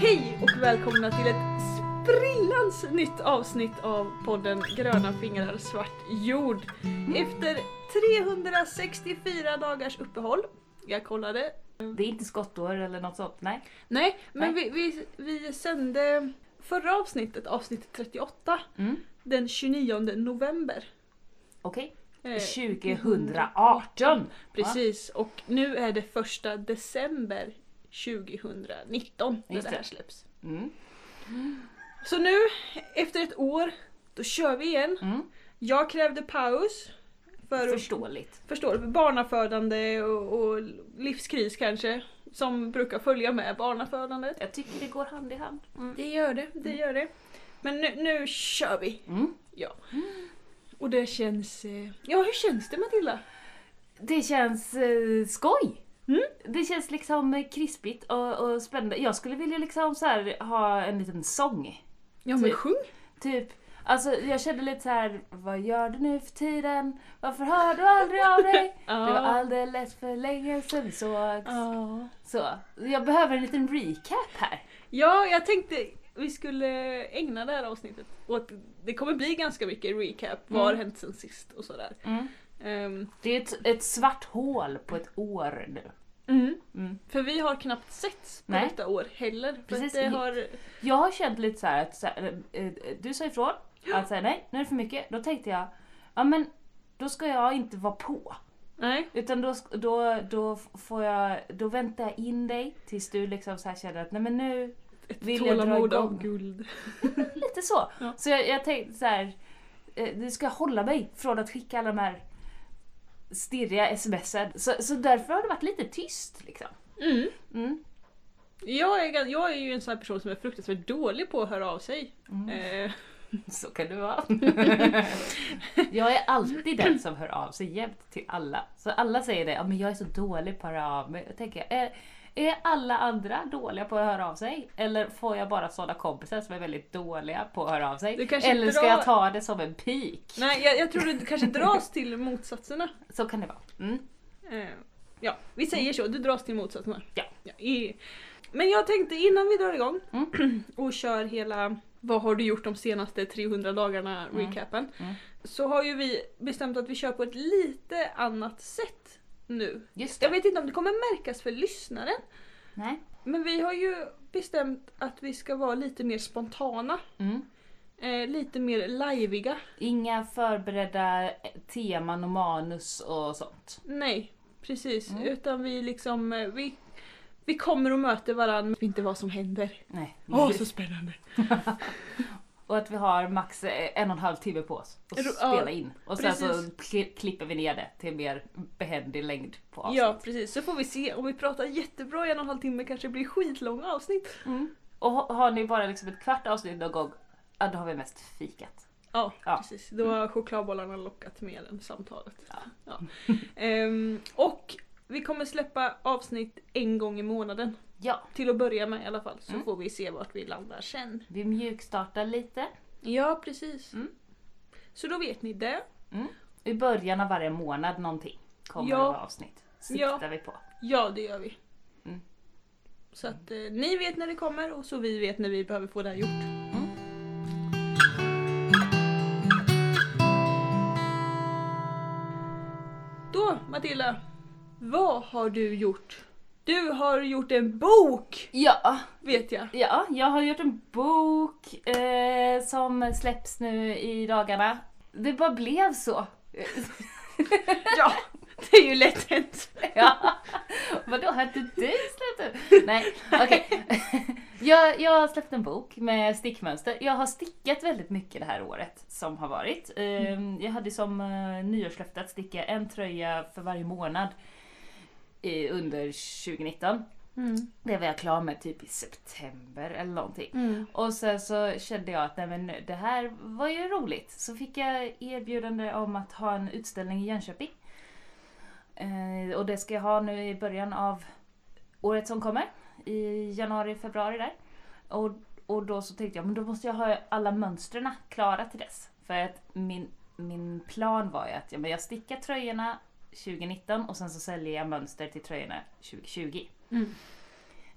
Hej och välkomna till ett sprillans nytt avsnitt av podden Gröna fingrar svart jord. Efter 364 dagars uppehåll, jag kollade. Det är inte skottår eller något sånt, nej. Nej, men Nej. vi, vi, vi sände förra avsnittet, avsnitt 38, Mm. den 29 november. Okej. Eh, 2018! Precis, och nu är det första december 2019 när Just det här det. släpps. Mm. Så nu, efter ett år, då kör vi igen. Mm. Jag krävde paus. För Förståeligt. förstår barnafödande och, och livskris kanske. Som brukar följa med barnafödandet. Jag tycker det går hand i hand. Mm. Det gör det, det gör det. Men nu, nu kör vi! Mm. Ja. Och det känns... eh, Ja, hur känns det Matilda? Det känns eh, skoj! Mm. Det känns liksom krispigt och, och spännande. Jag skulle vilja liksom så här ha en liten sång. Ja men Typ. sjung! Typ, alltså jag kände lite så här: vad gör du nu för tiden? Varför hör du aldrig av dig? Det var alldeles för länge sedan vi sågs. Ja. Så, jag behöver en liten recap här. Ja, jag tänkte vi skulle ägna det här avsnittet åt... Det kommer bli ganska mycket recap, vad har Mm. hänt sen sist och sådär. Mm. Ehm, Det är ett, ett svart hål på ett år nu. Mm. Mm. För vi har knappt setts på Nej. detta år heller. För Precis. det har... Jag har känt lite så här att så här, eh, eh, du sa ifrån att säga nej, nu är det för mycket. Då tänkte jag, ja men då ska jag inte vara på. Nej. Utan då, då, då får jag, då väntar jag in dig tills du liksom så här känner att nej men nu, Ett Vill jag dra tålamod igång? av guld. lite så. Ja. Så jag, jag tänkte så här, eh, du ska hålla mig från att skicka alla de här stirriga smsen. Så, så därför har det varit lite tyst liksom. Mm. Mm. Jag, är, jag är ju en sån här person som är fruktansvärt dålig på att höra av sig. Mm. Eh, Så kan det vara. jag är alltid den som hör av sig jämt till alla. Så alla säger det, ja, men jag är så dålig på att höra av mig. Jag tänker, är, är alla andra dåliga på att höra av sig? Eller får jag bara sådana kompisar som är väldigt dåliga på att höra av Du sig? Eller ska drar- jag ta det som en pik? nej, jag, jag tror det kanske dras till motsatserna. Så kan det vara. Mm. Eh, ja, vi säger så. Du dras till motsatserna. Ja. i, men jag tänkte innan vi drar igång Mm. och kör hela vad har du gjort de senaste 300 dagarna Mm. recapen. Mm. Så har ju vi bestämt att vi kör på ett lite annat sätt nu. Just Jag det. vet inte om det kommer märkas för lyssnaren. Nej. Men vi har ju bestämt att vi ska vara lite mer spontana. Mm. Eh, lite mer lajviga. Inga förberedda teman och manus och sånt. Nej, precis. Mm. Utan vi liksom, eh, vi, vi kommer och möter varandra, men vet inte vad som händer. Nej. Åh, så spännande! Och att vi har max eh, en och en halv timme på oss att spela in. Och sen så precis. kli- klipper vi ner det till mer behändig längd på avsnitt. Ja, precis. Så får vi se. Om vi pratar jättebra i en och en halv timme kanske det blir skitlånga avsnitt. Mm. Och ha- har ni bara liksom ett kvart avsnitt någon gång, ja, då har vi mest fikat. Ja, Ja. precis. Då har chokladbollarna lockat mer än samtalet. Ja. Ja. Ehm, och vi kommer släppa avsnitt en gång i månaden. Ja, Till att börja med i alla fall. Så Mm. får vi se vart vi landar sen. vi mjukstartar lite. Ja, precis. Mm. Så då vet ni det. I början av varje månad någonting kommer Ja. det vara avsnitt. Siktar Ja. vi på. Ja, det gör vi. Mm. Så att eh, ni vet när det kommer och så vi vet när vi behöver få det här gjort. Mm. Då Matilda, vad har du gjort? Du har gjort en bok, Ja, vet jag. ja, jag har gjort en bok eh, som släpps nu i dagarna. Det bara blev så. Ja, det är ju lätt hänt. Ja. Vadå, har inte du släppt den? Nej, okej. Jag, jag har släppt en bok med stickmönster. Jag har stickat väldigt mycket det här året som har varit. Ehm, Jag hade som uh, nyårslöfte att sticka en tröja för varje månad i, under 2019. Det var jag klar med typ i september eller någonting. Mm. Och sen så kände jag att nej men det här var ju roligt. Så fick jag erbjudande om att ha en utställning i Jönköping. Eh, och det ska jag ha nu i början av året som kommer. I januari, februari där. Och, och då så tänkte jag, men då måste jag ha alla mönstren klara till dess. För att min, min plan var ju att ja, men jag stickar tröjorna 2019 och sen så säljer jag mönster till tröjorna 2020. Mm.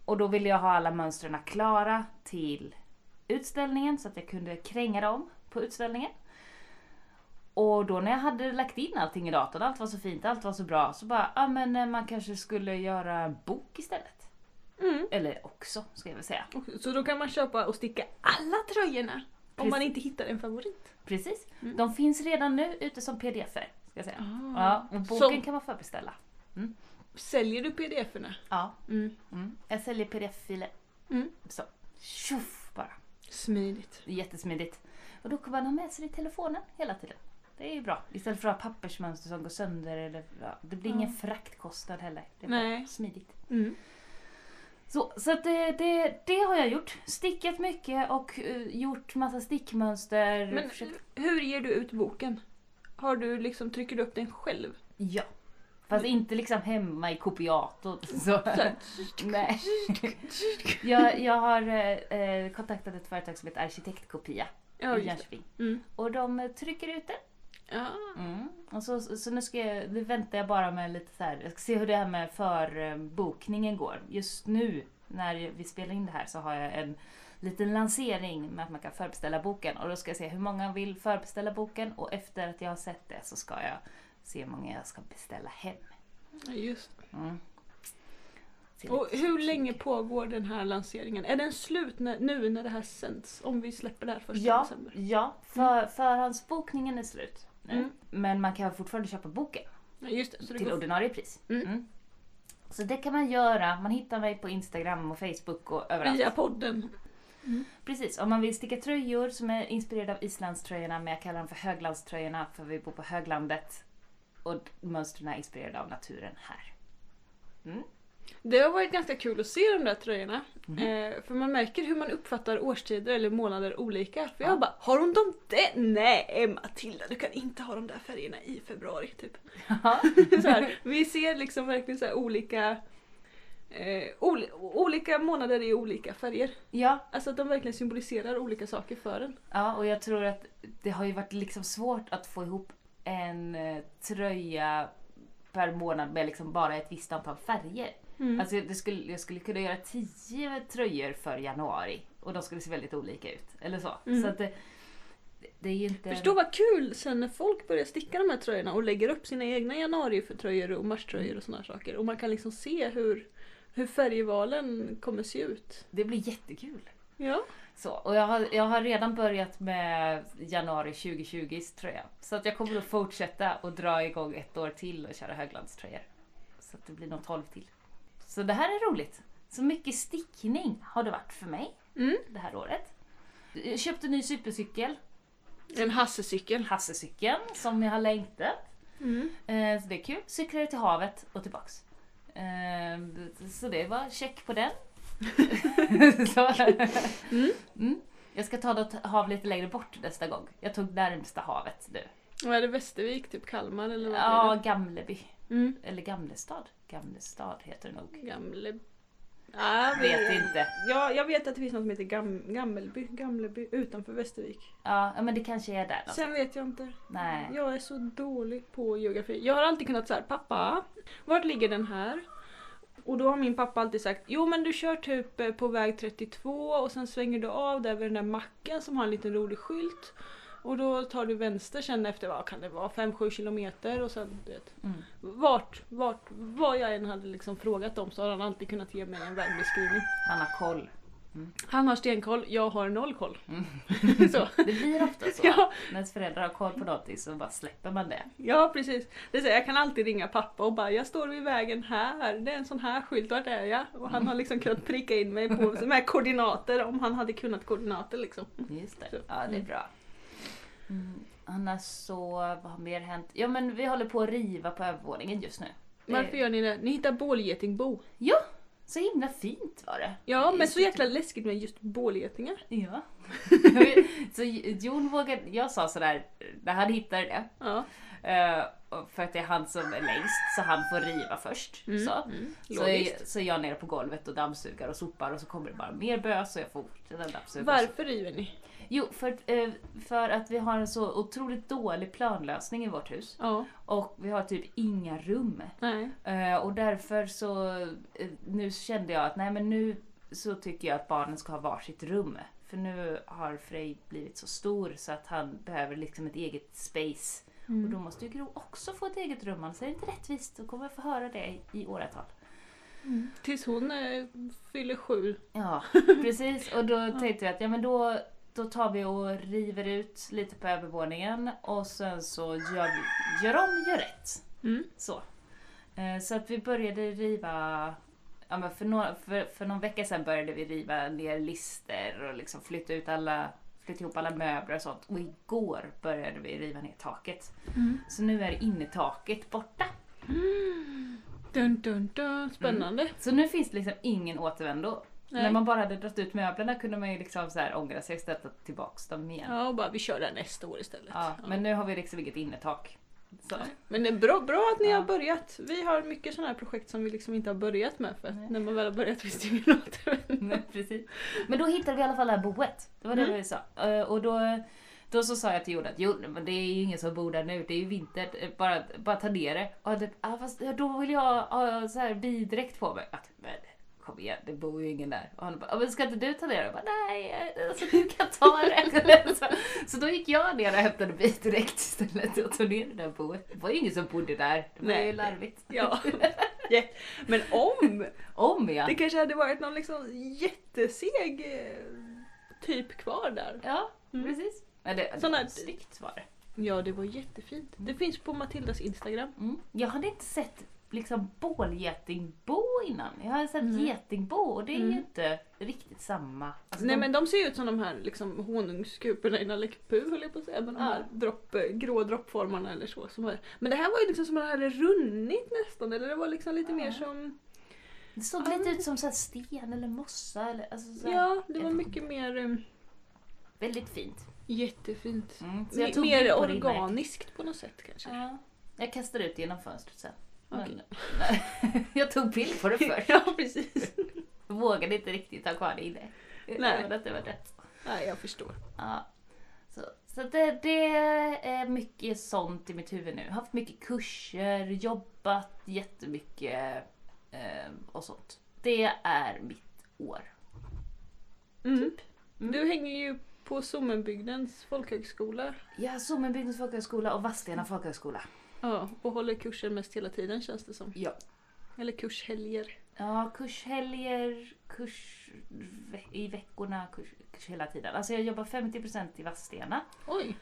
Och då ville jag ha alla mönstren klara till utställningen så att jag kunde kränga dem på utställningen. Och då när jag hade lagt in allting i datorn, allt var så fint, allt var så bra, så bara, ja men eh, man kanske skulle göra en bok istället. Mm. Eller också, ska jag väl säga. Så då kan man köpa och sticka alla tröjorna. Om man Precis. inte hittar en favorit. Precis. Mm. De finns redan nu ute som pdf-er, ska jag säga. Ah. Ja, och boken Som- kan man förbeställa. Säljer du pdf-erna? Ja. Mm. Mm. Jag säljer pdf-filer. Mm. Så, tjoff bara. Smidigt. Jättesmidigt. Och då kan man ha med sig det i telefonen hela tiden. Det är ju bra. Istället för att ha pappersmönster som går sönder. Eller, ja, det blir ingen fraktkostnad heller. Det är Nej. smidigt. Mm. Så, så det, det, det har jag gjort. Stickat mycket och eh, gjort massa stickmönster. Men Försökt- hur ger du ut boken? Har du liksom, trycker du upp den själv? Ja. Fast inte liksom hemma i kopiatorn. Så. Nej. Jag, jag har eh, eh, kontaktat ett företag som heter Arkitektkopia ja, i. Jönköping. Mm. Och de eh, trycker ut det. Ja. Mm. Och så, så nu ska jag, nu väntar jag bara med lite så här, jag ska se hur det här med förbokningen går. Just nu när vi spelar in det här så har jag en liten lansering med att man kan förbeställa boken. Och då ska jag se hur många vill förbeställa boken och efter att jag har sett det så ska jag se hur många jag ska beställa hem. Just. Mm. Och hur länge pågår den här lanseringen? Är den slut när, nu när det här sänds? Om vi släpper det här första Ja, december? ja för, förhandsbokningen är slut nu. Mm. Men man kan fortfarande köpa boken just det. Till går... ordinarie pris. Mm. Så det kan man göra. Man hittar mig på Instagram och Facebook och överallt. Via podden. Precis, om man vill sticka tröjor som är inspirerade av islandströjorna, men jag kallar dem för höglandströjorna för vi bor på höglandet. Och mönstren är inspirerade av naturen här. Mm. Det har varit ganska kul att se de där tröjorna. Mhm. Eh, för man märker hur man uppfattar årstider eller månader olika. För Ja. jag bara, har hon de där? Nej Matilda, du kan inte ha de där färgerna i februari. Typ. så här, vi ser liksom verkligen så här olika eh, ol- olika månader i olika färger. ja, Alltså att de verkligen symboliserar olika saker för en. ja, och jag tror att det har ju varit liksom svårt att få ihop en eh, tröja per månad med liksom bara ett visst antal färger. Mm. Alltså det skulle, jag skulle kunna göra tio tröjor för januari och de skulle se väldigt olika ut. Eller så. Mm. Så att det, det är inte... Förstå vad kul sen när folk börjar sticka de här tröjorna och lägger upp sina egna januaritröjor och marströjor och sådana saker. Och man kan liksom se hur, hur färgvalen kommer se ut. Det blir jättekul. Ja. Så, och jag har, jag har redan börjat med januari 2020 tröja. Så att jag kommer att fortsätta och dra igång ett år till och köra höglandströjor. Så att det blir nog 12 till. Så det här är roligt. Så mycket stickning har det varit för mig Mm. det här året. Jag köpte en ny supercykel, En Hassecykel. Hassecykeln, som jag har längtat. Mm. Eh, så det är kul. Cyklade till havet och tillbaks. Eh, så det var check på den. Mm. mm. Jag ska ta något hav lite längre bort nästa gång. Jag tog närmsta havet nu. Vad är det Västervik? Typ Kalmar eller vad Ja? Gamleby. Mm. Eller Gamlestad. Gamlestad heter det nog. Gamle... Ah, Vet inte. Ja, jag vet att det finns något som heter Gam... Gammelby. Gamleby utanför Västervik. Ja, men det kanske är där någonstans. Sen vet jag inte. Nej. Jag är så dålig på geografi. Jag har alltid kunnat säga pappa, vart ligger den här? Och då har min pappa alltid sagt, jo men du kör typ eh, på väg 32 och sen svänger du av där vid den där macken som har en liten rolig skylt. Och då tar du vänster sen efter, vad kan det vara, 5-7 kilometer och sen du vet. Mm. Vart, vart, vad jag än hade liksom frågat om så har han alltid kunnat ge mig en vägbeskrivning. Han har koll. Han har stenkoll, jag har noll koll. Mm. så. Det blir ofta så. Ja. När ens föräldrar har koll på någonting så bara släpper man det. Ja precis. Det är så, jag kan alltid ringa pappa och bara jag står vid vägen här, det är en sån här skylt, vart är jag? Och han har liksom kunnat pricka in mig på med koordinater om han hade kunnat koordinater liksom. Just det. Så. Ja, det är Mm. bra. Mm. Annars så, vad har mer hänt? Ja men vi håller på att riva på övervåningen just nu. Varför gör ni det? Ni hittar bålgetingbo. Ja, så himla fint var det. Ja men så jäkla läskigt med just bålgetingar. Ja. så Jon vågade, jag sa sådär, när han hittade det, Ja. eh, för att det är han som är längst så han får riva först. Mm. Så. Mm. Så, Logiskt. så är jag nere på golvet och dammsugar och sopar och så kommer det bara mer bös och jag får fortsätta dammsuga. Varför river ni? Jo, för, eh, för att vi har en så otroligt dålig planlösning i vårt hus. Ja. Och vi har typ inga rum. Nej. Eh, och därför så, eh, nu kände jag att nej men nu så tycker jag att barnen ska ha varsitt rum. För nu har Frej blivit så stor så att han behöver liksom ett eget space. Och då måste ju Gro också få ett eget rum, annars är det inte rättvist. Då kommer jag få höra det i åratal. Tills hon eh, fyller sju. Ja, precis. Och då tänkte jag att ja, men då, då tar vi och river ut lite på övervåningen och sen så gör vi gör om, gör rätt. Mm. Så. Eh, Så att vi började riva, ja, men för, några, för, för någon vecka sedan började vi riva ner lister och liksom flytta ut alla, flytta ihop alla möbler och sånt. Och igår började vi riva ner taket. Mm. Så nu är innertaket borta. Dun, dun, dun. Spännande. Så nu finns det liksom ingen återvändo. Nej. När man bara hade dragit ut möblerna kunde man ju liksom så här ångra sig och ställa tillbaks dem igen. Ja, och bara vi kör där nästa år istället. Ja, men nu har vi liksom inget innertak. Så. Men det är bra, bra att ni Ja. har börjat. Vi har mycket sådana här projekt som vi liksom inte har börjat med för Nej. när man väl har börjat finns det ingen återvändo. Precis. Men då hittade vi i alla fall det här boet. Det var det Mm. vi sa. Eh, Och då, då så sa jag till Jon att jo, men det är ju ingen som bor där nu, det är ju vinter, eh, bara, bara ta ner det. Och det, ah, fast då vill jag ha så här bidräkt på mig. Att, men kom igen, det bor ju ingen där. Och han bara, "Ah, men ska inte du ta ner det? Jag bara, nej, alltså, du kan ta det. så, så då gick jag ner och hämtade bidräkt istället och tog ner det där boet. Det var ju ingen som bodde där, det var ju Nej. larvigt. Ja. Ja. Men om Om ja. det kanske hade varit någon liksom jätteseg eh, typ kvar där. Ja, Mm. precis. Men det, Sån här- snyggt var det. Ja, det var jättefint. Det finns på Matildas Instagram. Mm. Jag hade inte sett liksom bålgetingbo innan. Jag hade sett Mm. getingbo och det är ju Mm. inte riktigt samma. Alltså, Nej de- men de ser ut som de här liksom, honungskuporna i Nalle Puh höll jag på att säga. Men de här Ja. dropp, grå droppformarna eller så. Som var. Men det här var ju liksom som att det hade runnit nästan. Eller det var liksom lite Ja. mer som... Det såg Ja. lite ut som så sten eller mossa. Eller, alltså, så här, Ja, det var mycket mer... eh, Väldigt fint. Jättefint. Mm. Mer organiskt på något sätt kanske. Ja. Jag kastade ut genom fönstret sen. Men, jag tog bild på det först. ja, precis. Vågade inte riktigt ha kvar det inne. Nej. Att det var rätt. Nej, jag förstår. Ja. Så, så det, det är mycket sånt i mitt huvud nu. Haft mycket kurser, jobbat jättemycket eh, och sånt. Det är mitt år. Mm. Mm. Du hänger ju på Sommenbygdens folkhögskola. Är Sommenbygdens folkhögskola och Vadstena folkhögskola. Ja, och håller kurser mest hela tiden känns det som. Ja. Eller kurshelger. Ja, kurshelger, kurs i veckorna, kurs, kurs hela tiden. Alltså jag jobbar 50% i Vadstena. Oj!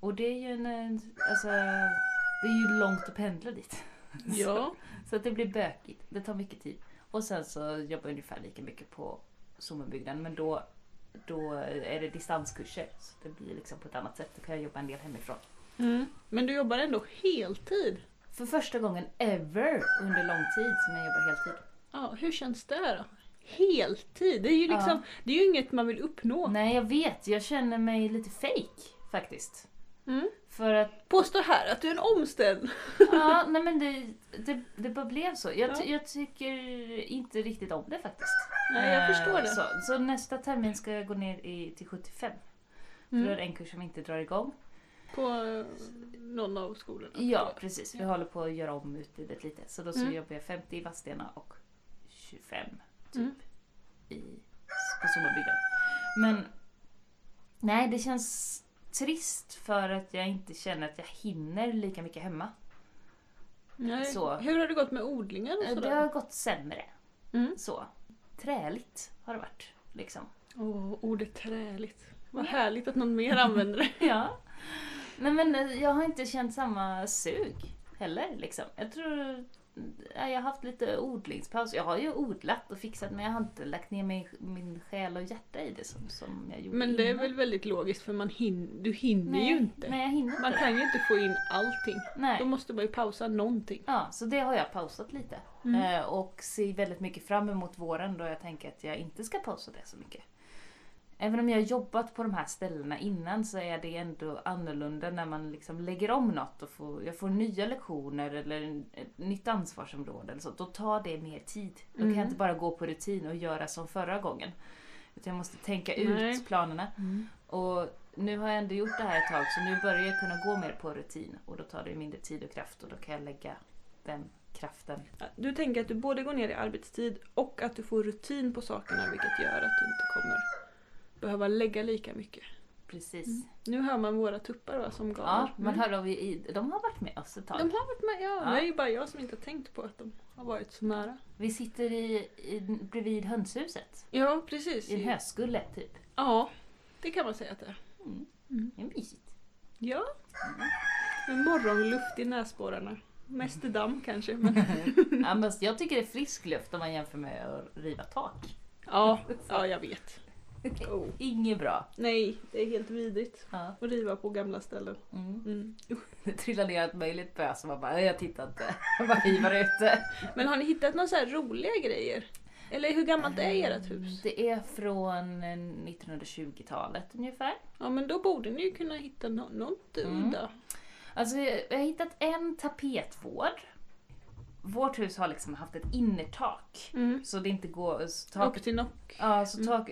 Och det är ju en, alltså, det är ju långt att pendla dit. Ja. Så att det blir bökigt. Det tar mycket tid. Och sen så jobbar jag ungefär lika mycket på Sommenbygden men då, då är det distanskurser. Så det blir liksom på ett annat sätt. Då kan jag jobba en del hemifrån. Mm. Men du jobbar ändå heltid. För första gången ever under lång tid som jag jobbar heltid. Ja, hur känns det då? Heltid, det är ju liksom, Ja. det är ju inget man vill uppnå. Nej jag vet, jag känner mig lite fake faktiskt. Mm. För att, Påstå här att du är en omställd. ja nej men det, det, det bara blev så. Jag, Ja. jag tycker inte riktigt om det faktiskt. Nej, jag Eh, förstår det. Så, så nästa termin ska jag gå ner i, till 75. För då är Mm. det en kurs som inte drar igång. På någon av skolorna. Ja, precis. Vi håller på att göra om utbudet lite. Så då så Mm. jobbar jag 50 i Vadstena och 25 typ Mm. i, på Sommarbygden. Men nej, det känns trist för att jag inte känner att jag hinner lika mycket hemma. Nej. Så. Hur har det gått med odlingen och Eh, Det sådär? har gått sämre. Mm. Så. Träligt har det varit. Liksom. Åh, ordet träligt. Vad härligt att någon mer använder det. Ja. Nej men eh, jag har inte känt samma sug heller liksom. Jag tror ja, jag har haft lite odlingspaus. Jag har ju odlat och fixat men jag har inte lagt ner min, min själ och hjärta i det som, som jag gjorde Men det är innan. väl väldigt logiskt för man hin du hinner nej, ju inte. Nej, jag hinner inte. Man kan ju inte få in allting. Nej. Då måste man ju pausa någonting. Ja, så det har jag pausat lite. Mm. Eh, och ser väldigt mycket fram emot våren då jag tänker att jag inte ska pausa det så mycket. Även om jag har jobbat på de här ställena innan så är det ändå annorlunda när man liksom lägger om något och får, jag får nya lektioner eller ett nytt ansvarsområde eller så. Då tar det mer tid. Då kan Mm. jag inte bara gå på rutin och göra som förra gången. Utan jag måste tänka Nej. ut planerna. Och nu har jag ändå gjort det här ett tag så nu börjar jag kunna gå mer på rutin och då tar det mindre tid och kraft och då kan jag lägga den kraften. Du tänker att du både går ner i arbetstid och att du får rutin på sakerna vilket gör att du inte kommer behöva lägga lika mycket. Precis. Nu hör man våra tuppar va, som galar. Ja, man Mm. hör av i, de har varit med oss ett tag. De har varit med, ja. Ja. Det är ju bara jag som inte har tänkt på att de har varit så nära. Vi sitter i, i, bredvid hönshuset. Ja, precis. I en höskulle typ. Ja, det kan man säga att det är. Mm. Mm. Det är mysigt. Ja. Med morgonluft i näsborrarna. Mest damm kanske. Men... ja, men jag tycker det är frisk luft om man jämför med att riva tak. ja, ja, jag vet. Oh. Inget bra. Nej, det är helt vidrigt. Ja. Att riva på gamla ställen. Mm. Mm. Det trillar ner ett möjligt bös och man bara, jag tittar inte. Jag bara hivar ute. Men har ni hittat några så roliga grejer? Eller hur gammalt är ert hus? Mm, Det är från eh, 1920-talet ungefär. Ja men då borde ni ju kunna hitta något Mm. udda. Alltså jag har hittat en tapetvård. Vårt hus har liksom haft ett innertak. Mm. Så det inte går... Så Upp taket, till nock. ja, så Mm. tak,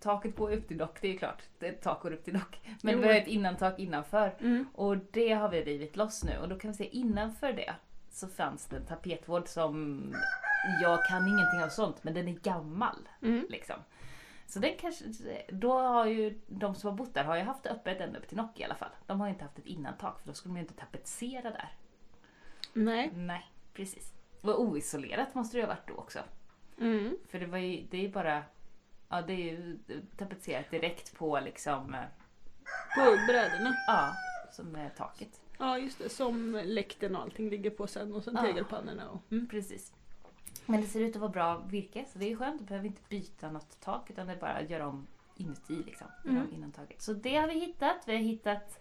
taket går upp till dock, det är klart. Det tak går upp till dock. Men Jo. vi har ett innantak innanför. Mm. Och det har vi rivit loss nu och då kan vi se innanför det så fanns det en tapetvård som jag kan ingenting av sånt men den är gammal. Mm. Liksom. Så den kanske, då har ju de som har bott där har ju haft öppet ända upp till Nock i alla fall. De har ju inte haft ett innantak för då skulle de ju inte tapetsera där. Nej. Nej, precis. Och oisolerat måste det ha varit då också. Mm. För det var ju, det är ju bara, ja det är ju tapetserat direkt på liksom, eh, På brädorna. ja, som är taket. Ja just det, som läkten och allting ligger på sen och sen Ja. tegelpannorna och... Mm. Precis. Men det ser ut att vara bra virke så det är skönt. Du behöver inte byta något tak utan det är bara att göra om inuti liksom. Göra Mm. om innantaget. Så det har vi hittat. Vi har hittat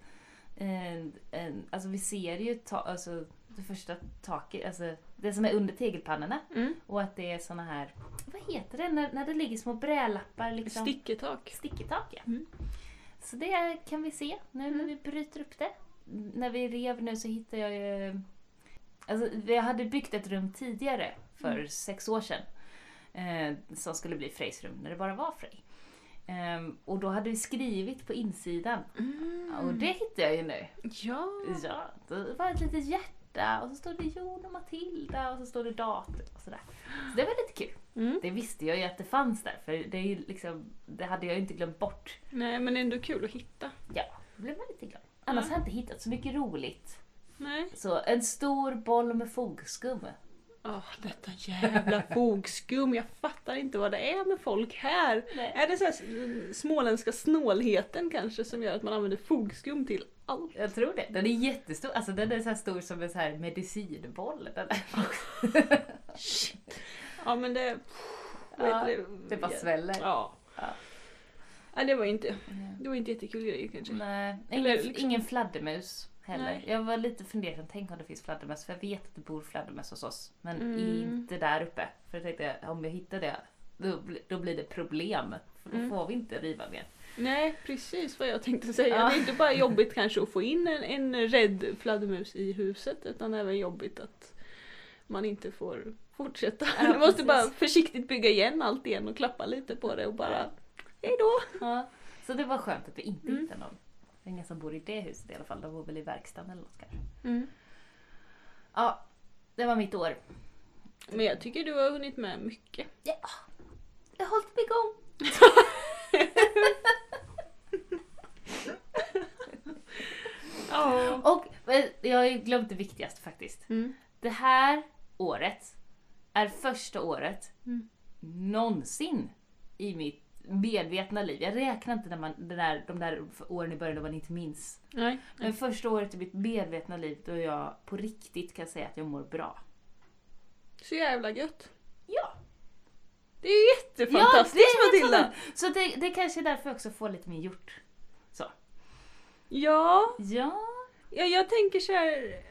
en, en, alltså vi ser ju ta, alltså, det första taket, alltså det som är under tegelpannorna. Mm. Och att det är såna här, vad heter det när, när det ligger små brälappar liksom? Sticketak. Sticketak ja. Mm. Så det kan vi se nu när Mm. vi bryter upp det. När vi rev nu så hittade jag ju... Alltså, vi hade byggt ett rum tidigare, för Mm. sex år sedan. Eh, som skulle bli Frejs rum, när det bara var Frej. Ehm, och då hade vi skrivit på insidan. Mm. Och det hittade jag ju nu. Ja. Ja, det var ett litet hjärta och så står det Jon och Matilda och så står det datum och sådär. Så det var lite kul. Mm. Det visste jag ju att det fanns där, för det, är liksom, det hade jag ju inte glömt bort. Nej men ändå kul att hitta. Ja, då blev man lite glad. Annars Ja. har jag inte hittat så mycket roligt. Nej. Så en stor boll med fogskum. Åh, detta jävla fogskum. Jag fattar inte vad det är med folk här. Nej. Är det så här småländska snålheten kanske som gör att man använder fogskum till allt? Jag tror det. Den är jättestor. Alltså den är så stor som en så här medicinboll. Den är. Ja men det... Ja, heter det bara sväller. Ja. Ja. Nej det var inte, det var inte jättekul grej kanske. Nej, Eller ingen, liksom- ingen fladdermus heller. Nej. Jag var lite fundersam, tänk om det finns fladdermöss. För jag vet att det bor fladdermöss hos oss. Men Mm. inte där uppe. För jag tänkte, om jag hittar det, då, då blir det problem. För då Mm. får vi inte riva mer. Nej precis vad jag tänkte säga. Ja. Det är inte bara jobbigt kanske att få in en, en rädd fladdermus i huset utan även jobbigt att man inte får fortsätta. Ja, du måste bara försiktigt bygga igen allt igen och klappa lite på det och bara hejdå. Ja. Så det var skönt att vi inte Mm. hittade någon. Det är ingen som bor i det huset i alla fall. De bor väl i verkstaden eller något kanske. Mm. Ja, det var mitt år. Men jag tycker du har hunnit med mycket. Ja, jag har hållit mig igång. Ja. Och eh, jag har ju glömt det viktigaste faktiskt. Mm. Det här året är första året Mm. någonsin i mitt medvetna liv. Jag räknar inte när man, det där, de där åren i början då man inte minns. Nej. Men första året i mitt medvetna liv då jag på riktigt kan säga att jag mår bra. Så jävla gött. Ja! Det är jättefantastiskt Ja, det är Matilda! Så det, det kanske är därför jag också får lite mer gjort. Ja, Ja. ja, jag tänker så här.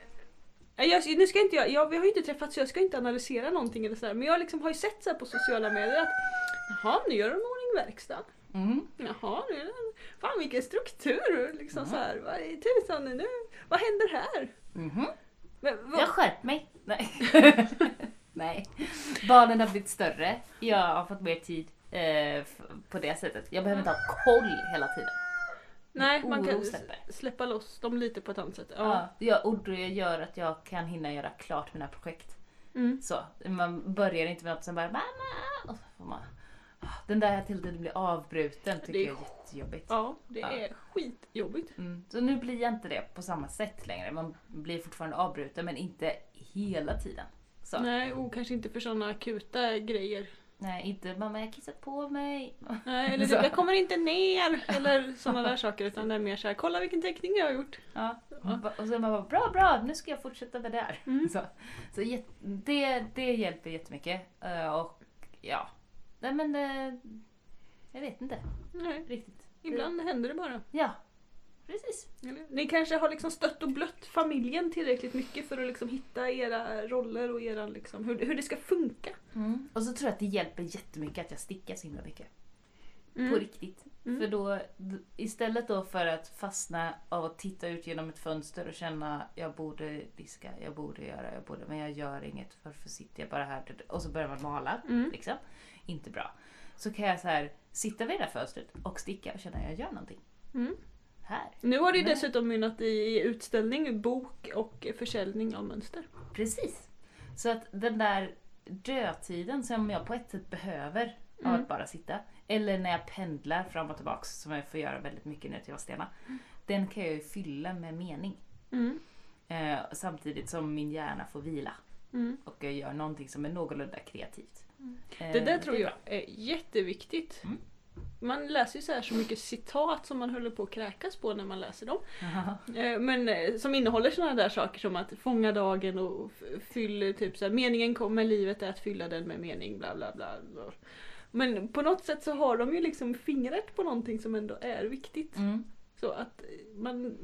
Ja, Jag, nu ska inte jag, jag, vi har ju inte träffats så jag ska inte analysera någonting eller sådär men jag liksom har ju sett så på sociala medier att Jaha, nu gör de verkstad. Mm. Jaha, nu är det, fan vilken struktur! Liksom Ja. så här, vad i tusan nu? Vad händer här? Mhm. Men, vad, Jag skärpt mig. Nej. Nej. Barnen har blivit större. Jag har fått mer tid eh, på det sättet. Jag behöver inte ha koll hela tiden. Nej, man kan släpper. släppa loss dem lite på ett annat sätt. Ja. Ja. Ja, och det gör att jag kan hinna göra klart mina projekt. Mm. Så, man börjar inte med något som bara mamma! Och så får man, den där hela tiden blir avbruten tycker Det är jag är jättejobbigt. ja, det Ja. är skitjobbigt. Mm. Så nu blir jag inte det på samma sätt längre. Man blir fortfarande avbruten men inte hela tiden. Så. Nej. Nej, och kanske inte för sådana akuta grejer. inte mamma jag har kissat på mig. Nej, eller typ, jag kommer inte ner. Eller sådana där saker. Utan det är mer så här, kolla vilken teckning jag har gjort. Ja. Ja. Och så man bara bra bra nu ska jag fortsätta med det här. Mm. Så, så det, det hjälper jättemycket. Eh, Och ja, nej men eh, jag vet inte Nej, riktigt. ibland händer det bara. Ja, precis. Eller? Ni kanske har liksom stött och blött familjen tillräckligt mycket för att liksom hitta era roller och era liksom, hur, hur det ska funka. Mm. Och så tror jag att det hjälper jättemycket att jag stickar så himla mycket. Mm. På riktigt. Mm. För då, istället då för att fastna av att titta ut genom ett fönster och känna jag borde diska, jag borde göra, jag borde, men jag gör inget. Varför sitter jag bara här? Och så börjar man mala. Mm. Liksom. Inte bra. Så kan jag så här sitta vid det där fönstret och sticka och känna att jag gör någonting. Mm. Här. Nu har det ju dessutom mynnat i utställning, bok och försäljning av mönster. Precis. Så att den där dödtiden som jag på ett sätt behöver av Mm. att bara sitta. Eller när jag pendlar fram och tillbaks som jag får göra väldigt mycket ner till Vadstena. Den kan jag ju fylla med mening. Mm. Eh, samtidigt som min hjärna får vila. Mm. Och jag gör någonting som är någorlunda kreativt. Eh, Det där tror är jag är jätteviktigt. Mm. Man läser ju så här så mycket citat som man håller på att kräkas på när man läser dem. Ja. Eh, Men eh, som innehåller sådana där saker som att fånga dagen och fyll typ så här, meningen kommer, livet är att fylla den med mening, bla bla bla. bla. Men på något sätt så har de ju liksom fingret på någonting som ändå är viktigt. Mm. Så att man...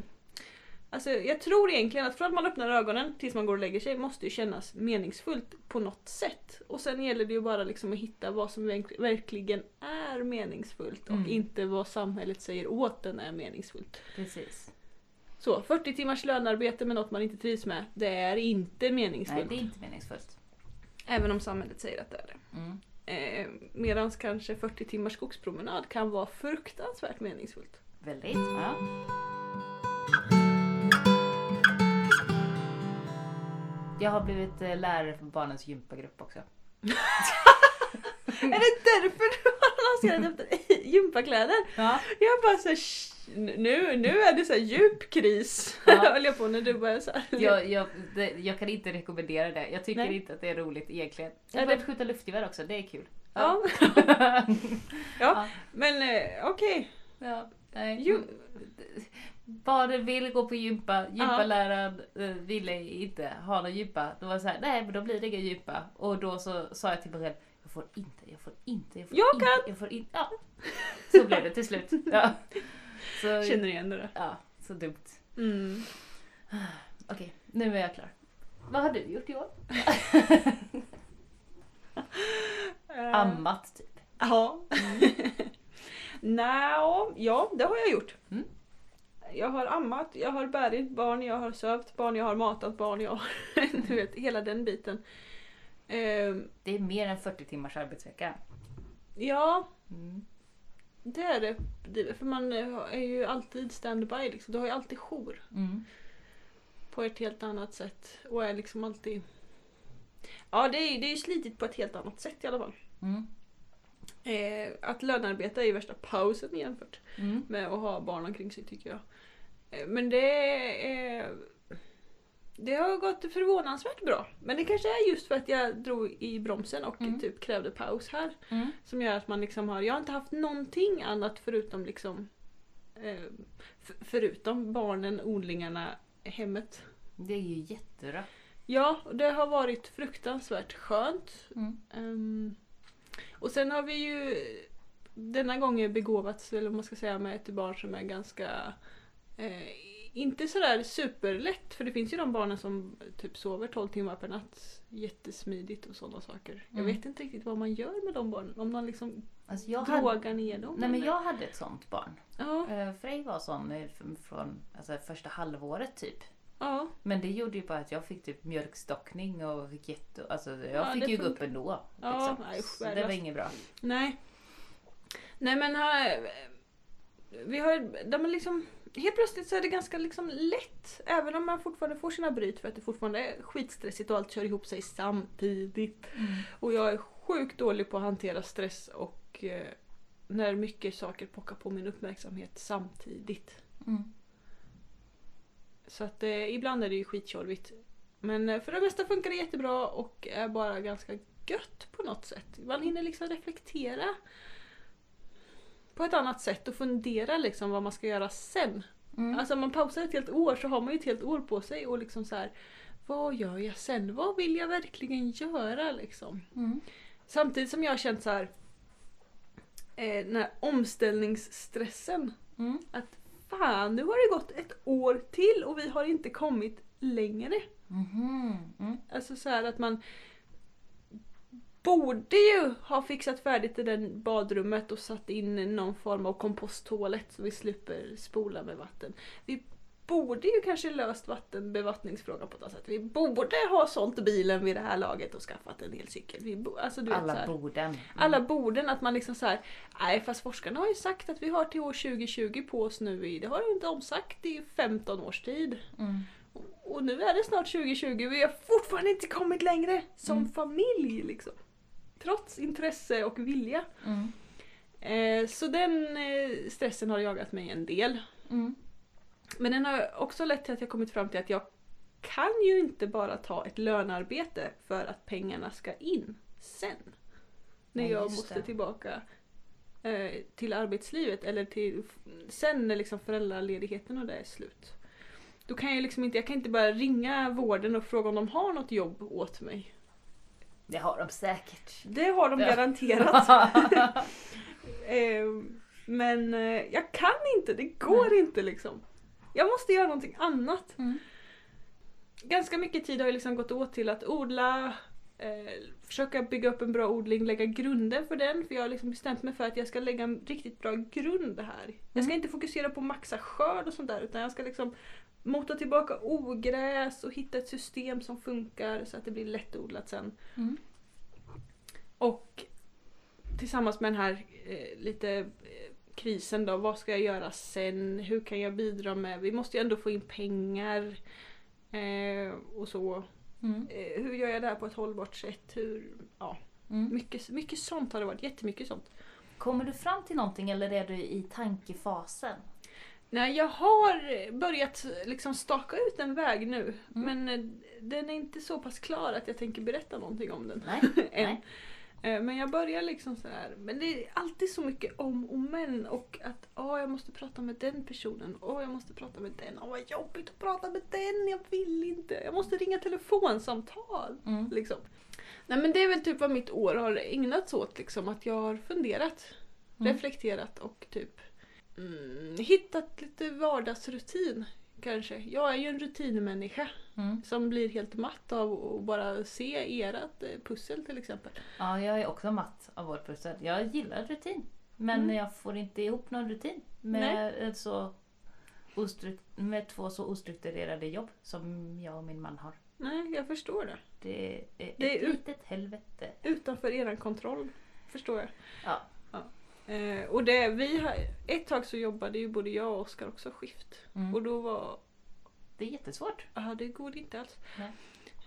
Alltså jag tror egentligen att från att man öppnar ögonen tills man går och lägger sig måste ju kännas meningsfullt på något sätt. Och sen gäller det ju bara liksom att hitta vad som verk- verkligen är meningsfullt och Mm. inte vad samhället säger åt den är meningsfullt. Precis. Så 40 timmars lönarbete med något man inte trivs med, det är inte Nej, meningsfullt. det är inte meningsfullt. Även om samhället säger att det är det. Mm. Eh, Medan kanske 40 timmars skogspromenad kan vara fruktansvärt meningsfullt. Väldigt. Ja. Jag har blivit eh, lärare för barnens gympagrupp också. Är det därför du har lanserat efter gympakläder? Ja. Jag bara såhär, nu, nu är det så här djup kris. Ja. höll jag på när du började så här. Jag, jag, det, jag kan inte rekommendera det. Jag tycker Nej. inte att det är roligt egentligen. Jag Ja, har börjat skjuta luftgevär också, det är kul. Ja, ja. ja. men eh, okej. ja. Nej. Barnen ville gå på gympa, gympaläraren eh, ville inte ha någon gympa. Då var det så här, nej men då blir det ingen gympa. Och då så sa jag till mig själv, jag får inte, jag får inte, jag får Jag inte, kan. jag får inte. Ja. Så blev det till slut. Ja. Så, Känner igen det där. ja, så dumt. Mm. Okej, nu är jag klar. Vad har du gjort i år? Eh, Ammat typ. Ja. Nå, ja, det har jag gjort. Mm. Jag har ammat, jag har bärit barn, jag har sövt barn, jag har matat barn, jag har, du vet, hela den biten. Ehm, Det är mer än 40 timmars arbetsvecka. ja, Mm. det är det. För man eh, är ju alltid standby liksom. Du har ju alltid jour Mm. på ett helt annat sätt. Och är liksom alltid... Ja, det är, det är ju slitigt på ett helt annat sätt i alla fall. Mm. Eh, att lönarbeta är ju värsta pausen jämfört Mm. med att ha barn omkring sig tycker jag. Eh, Men det är... Det har gått förvånansvärt bra. Men det kanske är just för att jag drog i bromsen och Mm. typ krävde paus här. Mm. Som gör att man liksom har... Jag har inte haft någonting annat förutom liksom... Eh, förutom barnen, odlingarna, hemmet. Det är ju jättebra. Ja, det har varit fruktansvärt skönt. Mm. Ehm, och sen har vi ju denna gången begåvats, eller vad man ska säga, med ett barn som är ganska eh, inte sådär superlätt, för det finns ju de barnen som typ sover 12 timmar per natt jättesmidigt och sådana saker. Jag Mm. vet inte riktigt vad man gör med de barnen, om man liksom Alltså jag hade, drogar ner dem. nej men jag hade ett sånt barn. Ja, Eh, Frej var sån eh, från alltså, första halvåret typ. ja, Men det gjorde ju bara att jag fick typ mjölkstockning och fick jätte... Alltså jag Ja, fick ju gå upp ändå. Ja, Liksom. nej, Så det var inget bra. nej. Nej men här, vi har, man liksom, helt plötsligt så är det ganska liksom lätt. Även om man fortfarande får sina bryt för att det fortfarande är skitstressigt och allt kör ihop sig samtidigt. Mm. Och jag är sjukt dålig på att hantera stress och eh, när mycket saker pockar på min uppmärksamhet samtidigt. Mm. Så att eh, ibland är det ju skittjorvigt. Men eh, för det mesta funkar det jättebra och är bara ganska gött på något sätt. Man hinner liksom reflektera på ett annat sätt och fundera liksom vad man ska göra sen. Mm. Alltså om man pausar ett helt år så har man ju ett helt år på sig och liksom så här. Vad gör jag sen? Vad vill jag verkligen göra liksom? Mm. Samtidigt som jag har känt så här. Eh, den här omställningsstressen. Mm. Att fan, nu har det gått ett år till och vi har inte kommit längre. Mhm. Mm. Alltså så här att man borde ju ha fixat färdigt i den badrummet och satt in någon form av komposttoalett så vi slipper spola med vatten. Vi borde ju kanske löst vattenbevattningsfrågan på ett annat sätt. Vi borde ha sålt bilen vid det här laget och skaffat en elcykel. Vi bo, alltså du vet, Alla borden. Mm. alla borden, att man liksom så här, nej fast forskarna har ju sagt att vi har till år 2020 på oss nu i, det har de inte omsagt i 15 års tid. Mm. Och nu är det snart 2020 vi har fortfarande inte kommit längre som Mm. familj liksom. Trots intresse och vilja. Mm. Eh, så den eh, stressen har jagat mig en del. Mm. Men den har också lett till att jag kommit fram till att jag kan ju inte bara ta ett lönearbete för att pengarna ska in sen. När Nej, jag måste det. tillbaka eh, till arbetslivet eller till sen när liksom föräldraledigheten och det är slut. Då kan jag liksom inte, jag kan inte bara ringa vården och fråga om de har något jobb åt mig. Det har de säkert. Det har de garanterat. Eh, men eh, jag kan inte, det går inte liksom. Jag måste göra någonting annat. Mm. Ganska mycket tid har ju liksom gått åt till att odla, eh, försöka bygga upp en bra odling, lägga grunden för den. För jag har liksom bestämt mig för att jag ska lägga en riktigt bra grund här. Jag ska Mm. inte fokusera på maxa skörd och sånt där utan jag ska liksom mota tillbaka ogräs och hitta ett system som funkar så att det blir lättodlat sen. Mm. Och tillsammans med den här eh, lite eh, krisen då, vad ska jag göra sen? Hur kan jag bidra med? Vi måste ju ändå få in pengar. Eh, och så. Mm. Eh, hur gör jag det här på ett hållbart sätt? Hur, ja, Mm. mycket, mycket sånt har det varit, jättemycket sånt. Kommer du fram till någonting eller är du i tankefasen? Nej, jag har börjat liksom staka ut en väg nu. Mm. Men eh, den är inte så pass klar att jag tänker berätta någonting om den. Nej. än. Nej. Eh, Men jag börjar liksom så här. Men det är alltid så mycket om och men och att åh, jag måste prata med den personen. Åh, jag måste prata med den. Åh, vad jobbigt att prata med den. Jag vill inte. Jag måste ringa telefonsamtal. Mm. Liksom. Nej men det är väl typ vad mitt år har ägnats åt. Liksom, att jag har funderat, Mm. reflekterat och typ mm, hittat lite vardagsrutin. Kanske. Jag är ju en rutinmänniska Mm. som blir helt matt av att bara se ert eh, pussel till exempel. Ja, jag är också matt av vårt pussel. Jag gillar rutin. Men Mm. jag får inte ihop någon rutin med, så med två så ostrukturerade jobb som jag och min man har. Nej, jag förstår det. Det är Det är ett litet helvete. Utanför eran kontroll. Förstår jag. Ja. Eh, och det, vi har, ett tag så jobbade ju både jag och Oskar också skift. Mm. Och då var, Det är jättesvårt. ja det går inte alls.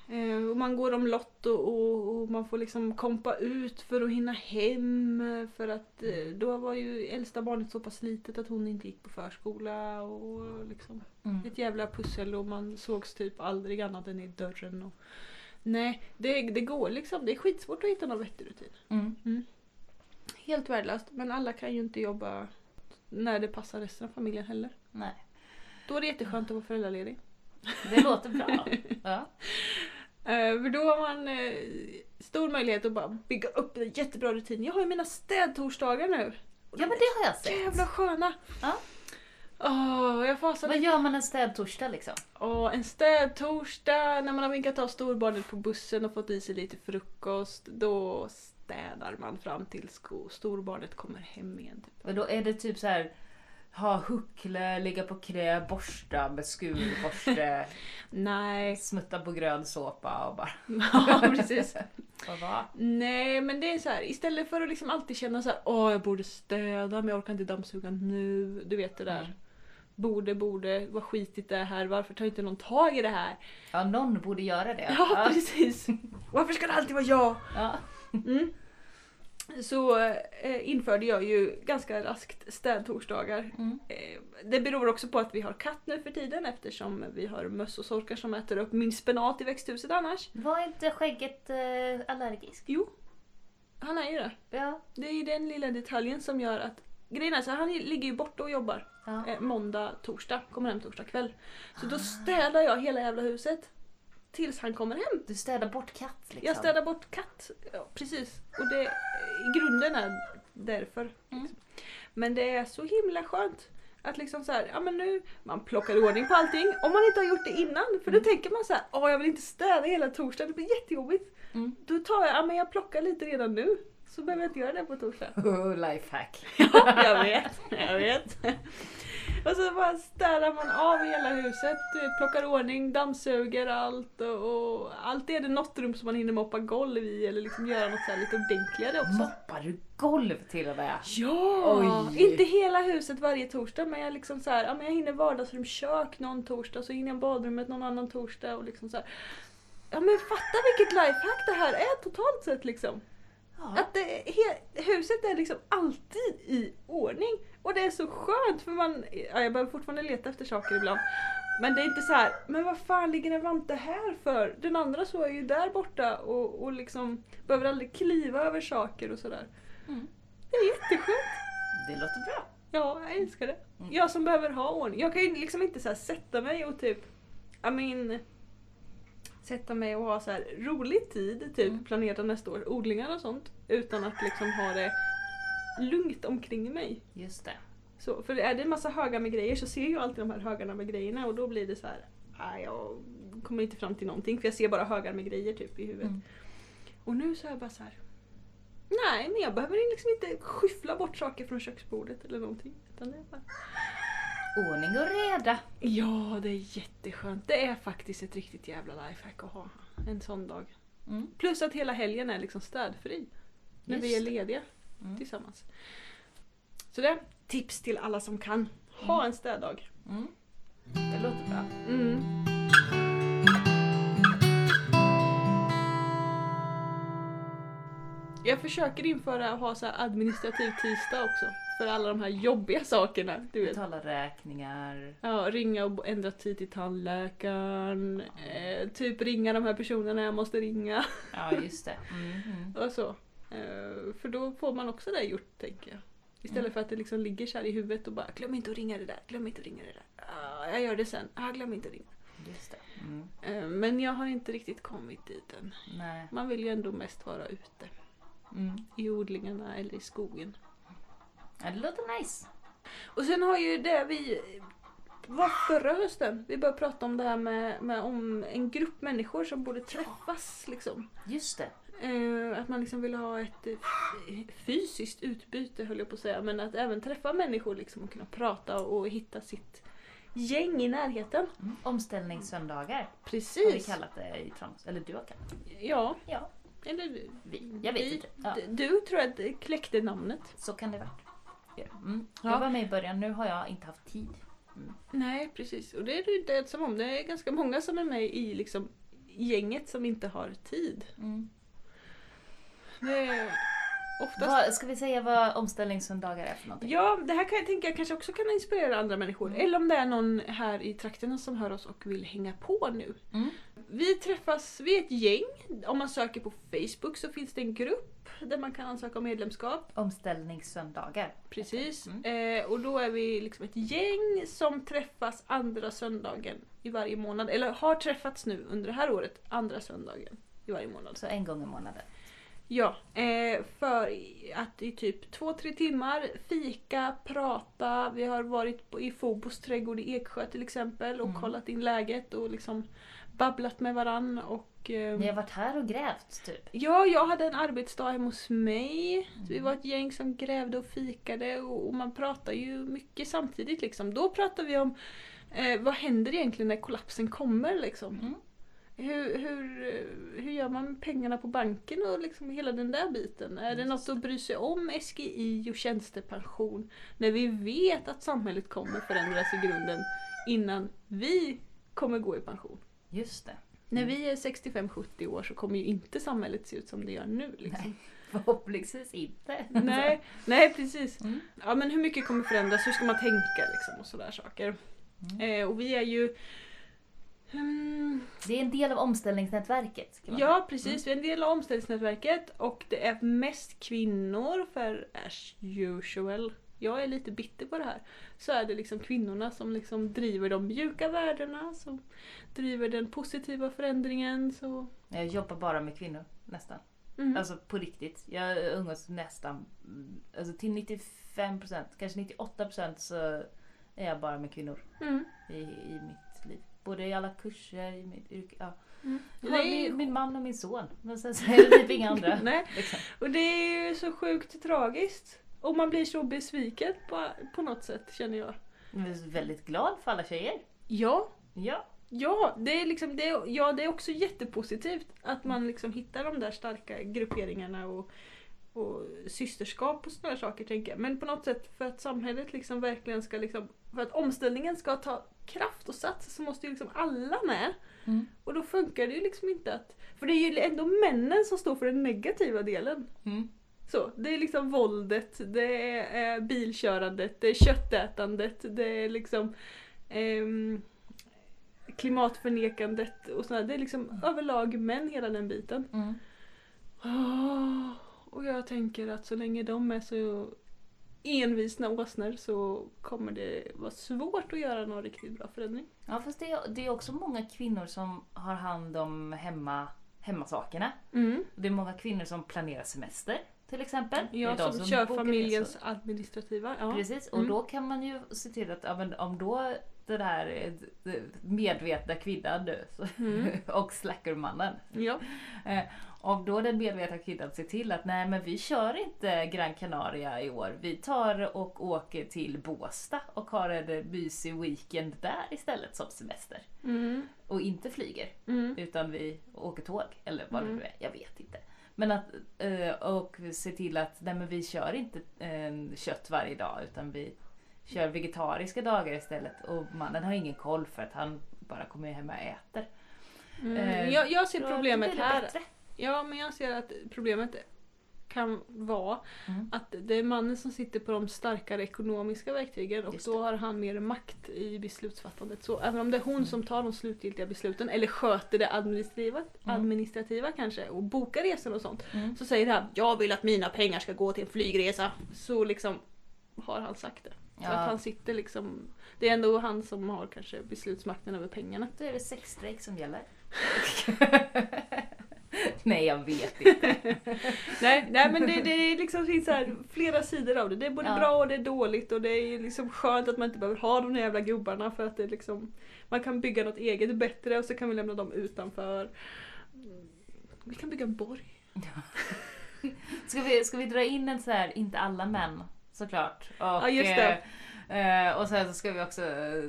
Eh, och man går om lott och, och, och man får liksom kompa ut för att hinna hem. För att eh, då var ju äldsta barnet så pass litet att hon inte gick på förskola. Och liksom Mm. ett jävla pussel och man sågs typ aldrig annat än i dörren. Och, nej, det, det går liksom. Det är skitsvårt att hitta någon vettig rutin. Mm. Helt värdelöst. Men alla kan ju inte jobba när det passar resten av familjen heller. Nej, Då är det jätteskönt att vara föräldraledig. det låter bra. Ja. Eh, för då har man eh, stor möjlighet att bara bygga upp en jättebra rutin. Jag har ju mina städtorsdagar nu. Ja, men det har jag sett. jävla sköna. Ja. Åh, jag fasar Vad gör man en städtorsdag liksom? Åh, en städtorsdag när man har vinkat av storbarnet på bussen och fått i sig lite frukost. Då städar man fram till sko- storbarnet kommer hem igen. Typ. Och då är det typ så här ha huckle, ligga på knä, borsta med skurborste, Nej. smutta på grön såpa och bara... Ja, precis. Nej, men det är så här, istället för att liksom alltid känna så här, åh jag borde städa men jag orkar inte dammsuga nu. Du vet det där. Mm. Borde, borde, vad skitigt det är här, varför tar inte någon tag i det här? Ja, någon borde göra det. Ja, precis. Varför ska det alltid vara jag? Ja. Mm. Så eh, införde jag ju ganska raskt städtorsdagar. Mm. Eh, det beror också på att vi har katt nu för tiden eftersom vi har möss och sorkar som äter upp min spenat i växthuset annars. Var inte skägget eh, allergisk? Jo, han är ju det. Ja. Det är ju den lilla detaljen som gör att Grejen är så han ligger ju borta och jobbar ja. eh, måndag, torsdag, kommer hem torsdag kväll. Så då städar jag hela jävla huset. Tills han kommer hem. Du städar bort katt liksom? Jag städar bort katt. Ja, precis. Och det i grunden är därför. Mm. Liksom. Men det är så himla skönt. Att liksom så här, ja men nu, man plockar i ordning på allting. Om man inte har gjort det innan. För då Mm. tänker man så här, åh jag vill inte städa hela torsdagen, det blir jättejobbigt. Mm. Då tar jag, ja men jag plockar lite redan nu. Så behöver jag inte göra det på torsdag. Oh, lifehack. Ja, jag vet, jag vet. Och så bara städar man av hela huset, plockar ordning, dammsuger allt och, och alltid är det något rum som man hinner moppa golv i eller liksom göra något så lite ordentligare också. Moppar du golv till och med? Ja! Oj. Inte hela huset varje torsdag men jag liksom så här, ja, men jag hinner vardagsrum, kök någon torsdag, så hinner jag badrummet någon annan torsdag och liksom så här. Ja men fatta vilket lifehack det här är totalt sett liksom. Ja. Att det, he, huset är liksom alltid i ordning. Och det är så skönt för man, ja, jag behöver fortfarande leta efter saker ibland. Men det är inte så här, men vad fan ligger en vante här för? Den andra så är ju där borta och, och liksom behöver aldrig kliva över saker och sådär. Mm. Det är jätteskönt. Det låter bra. Ja, jag älskar det. Mm. Jag som behöver ha ordning. Jag kan ju liksom inte så sätta mig och typ, I mean, sätta mig och ha så här rolig tid, typ Mm. planera nästa år, odlingar och sånt. Utan att liksom ha det lugnt omkring mig. Just det. Så, för är det en massa högar med grejer så ser jag alltid de här högarna med grejerna och då blir det så här, nej jag kommer inte fram till någonting för jag ser bara högar med grejer typ i huvudet. Mm. Och nu så är jag bara så här. Nej, men jag behöver liksom inte skyffla bort saker från köksbordet eller någonting. Utan det är bara... Ordning och reda. Ja, det är jätteskönt. Det är faktiskt ett riktigt jävla lifehack att ha en sån dag. Mm. Plus att hela helgen är liksom städfri. När vi är Just lediga Mm. tillsammans. Så det tips till alla som kan. Ha en städdag. Mm. Det låter bra. Mm. Jag försöker införa att ha så administrativ tisdag också. För alla de här jobbiga sakerna. Du vet. Betala räkningar. Ja, ringa och ändra tid till tandläkaren. Eh, typ ringa de här personerna jag måste ringa. Ja, just det. Mm, mm. Och så. Eh, för då får man också det gjort tänker jag. Istället Mm. för att det liksom ligger så här i huvudet och bara glöm inte att ringa det där, glöm inte att ringa det där. Ah, jag gör det sen, ah, glöm inte att ringa. Just det. Mm. Eh, men jag har inte riktigt kommit dit än. Nej. Man vill ju ändå mest vara ute. Mm. I odlingarna eller i skogen. Ja, det låter nice. Och sen har ju det vi var förra hösten. Vi började prata om det här med, med om en grupp människor som borde träffas. Liksom. Just det. Eh, att man liksom vill ha ett eh, fysiskt utbyte höll jag på att säga. Men att även träffa människor liksom, och kunna prata och hitta sitt gäng i närheten. Mm. Omställningssöndagar har vi Precis. kallat det i Tranås. Eller du har kallat det. Ja, Ja, eller vi. Jag vet vi. inte. Ja. Du tror jag att kläckte namnet. Så kan det vara. Ja. Mm. Ja. Jag var med i början, nu har jag inte haft tid. Nej, precis. Och det är du inte ensam om. Det är ganska många som är med i liksom, gänget som inte har tid. Mm. Det oftast... Vad, ska vi säga vad omställningssöndagar är för någonting? Ja, det här kan jag tänka kanske också kan inspirera andra människor. Mm. Eller om det är någon här i trakterna som hör oss och vill hänga på nu. Mm. Vi träffas, vi är ett gäng. Om man söker på Facebook så finns det en grupp där man kan ansöka om medlemskap. Omställningssöndagar. Precis. Mm. Eh, och då är vi liksom ett gäng som träffas andra söndagen i varje månad. Eller har träffats nu under det här året, andra söndagen i varje månad. Så en gång i månaden. Ja, eh, för att i typ två, tre timmar fika, prata. Vi har varit i Fobos trädgård i Eksjö till exempel och Mm. kollat in läget och liksom babblat med varann. Och, eh, Ni har varit här och grävt typ? Ja, jag hade en arbetsdag hemma hos mig. Vi Mm. var ett gäng som grävde och fikade och, och man pratar ju mycket samtidigt. Liksom. Då pratar vi om eh, vad händer egentligen när kollapsen kommer. Liksom. Mm. Hur, hur, hur gör man med pengarna på banken och liksom hela den där biten? Är det något att bry sig om SGI och tjänstepension när vi vet att samhället kommer förändras i grunden innan vi kommer gå i pension? Just det. När vi är 65-70 år så kommer ju inte samhället se ut som det gör nu. Liksom. Förhoppningsvis inte. Nej, nej precis. Mm. Ja men hur mycket kommer förändras, hur ska man tänka liksom och sådär saker. Mm. Eh, och vi är ju... Hmm, Det är en del av omställningsnätverket. Ja precis, vi är en del av omställningsnätverket och det är mest kvinnor för as usual. Jag är lite bitter på det här. Så är det liksom kvinnorna som liksom driver de mjuka värdena, som driver den positiva förändringen. Så... säga. Jag jobbar bara med kvinnor, nästan. Mm. Alltså på riktigt. Jag umgås nästan, mm, alltså till 95%, kanske 98% så är jag bara med kvinnor Mm. i, i mitt liv. Både i alla kurser, i mitt yrke. Ja. Mm. Är min, min man och min son. Men sen så är det typ inga andra. Nej, Liksom. och det är ju så sjukt tragiskt. Och man blir så besviken på, på något sätt känner jag. Jag är väldigt glad för alla tjejer. Ja, Ja. ja, det är, liksom, det är, ja, det är också jättepositivt att man liksom hittar de där starka grupperingarna och, och systerskap och sådana saker tänker jag. Men på något sätt för att samhället liksom verkligen ska liksom, för att omställningen ska ta kraft och sats så måste ju liksom alla med. Mm. Och då funkar det ju liksom inte att, för det är ju ändå männen som står för den negativa delen. Mm. Så, det är liksom våldet, det är eh, bilkörandet, det är köttätandet, det är liksom ehm, klimatförnekandet och sådär. Det är liksom överlag män hela den biten. Mm. Och jag tänker att så länge de är så envisna åsnor så kommer det vara svårt att göra någon riktigt bra förändring. Ja fast det är, det är också många kvinnor som har hand om hemma, hemmasakerna. Mm. Det är många kvinnor som planerar semester till exempel. Ja, de som, kör familjens resor. administrativa. Ja. Precis, och Mm. då kan man ju se till att ja, om då den här eh, medvetna kvinnan nu Mm. och slackermannen. Ja. Om då den medvetna kvinnan ser till att nej men vi kör inte Gran Canaria i år. Vi tar och åker till Båstad och har en mysig weekend där istället som semester. Mm. Och inte flyger. Mm. Utan vi åker tåg eller vad Mm. det nu är, jag vet inte. Men att, eh, och se till att nej men vi kör inte eh, kött varje dag utan vi kör vegetariska dagar istället. Och mannen har ingen koll för att han bara kommer hem och äter. Mm. Eh, Jag, jag ser problemet här. bättre. Ja, men jag ser att problemet kan vara Mm. att det är mannen som sitter på de starkare ekonomiska verktygen och då har han mer makt i beslutsfattandet. Så även om det är hon Mm. som tar de slutgiltiga besluten eller sköter det administrativa, Mm. administrativa kanske och bokar resor och sånt. Mm. Så säger han jag vill att mina pengar ska gå till en flygresa. Så liksom har han sagt det. Så Ja. att han sitter liksom, det är ändå han som har kanske beslutsmakten över pengarna. Då är det sexstrejk som gäller. nej jag vet inte. Nej, nej men det, det är liksom finns så här flera sidor av det. Det är både Ja. bra och det är dåligt och det är liksom skönt att man inte behöver ha de där jävla gubbarna för att det liksom Man kan bygga något eget bättre och så kan vi lämna dem utanför. Vi kan bygga en borg. Ska vi, ska vi dra in en så här, inte alla män såklart. Och, Ja, just det. Eh, och sen så ska vi också, eh,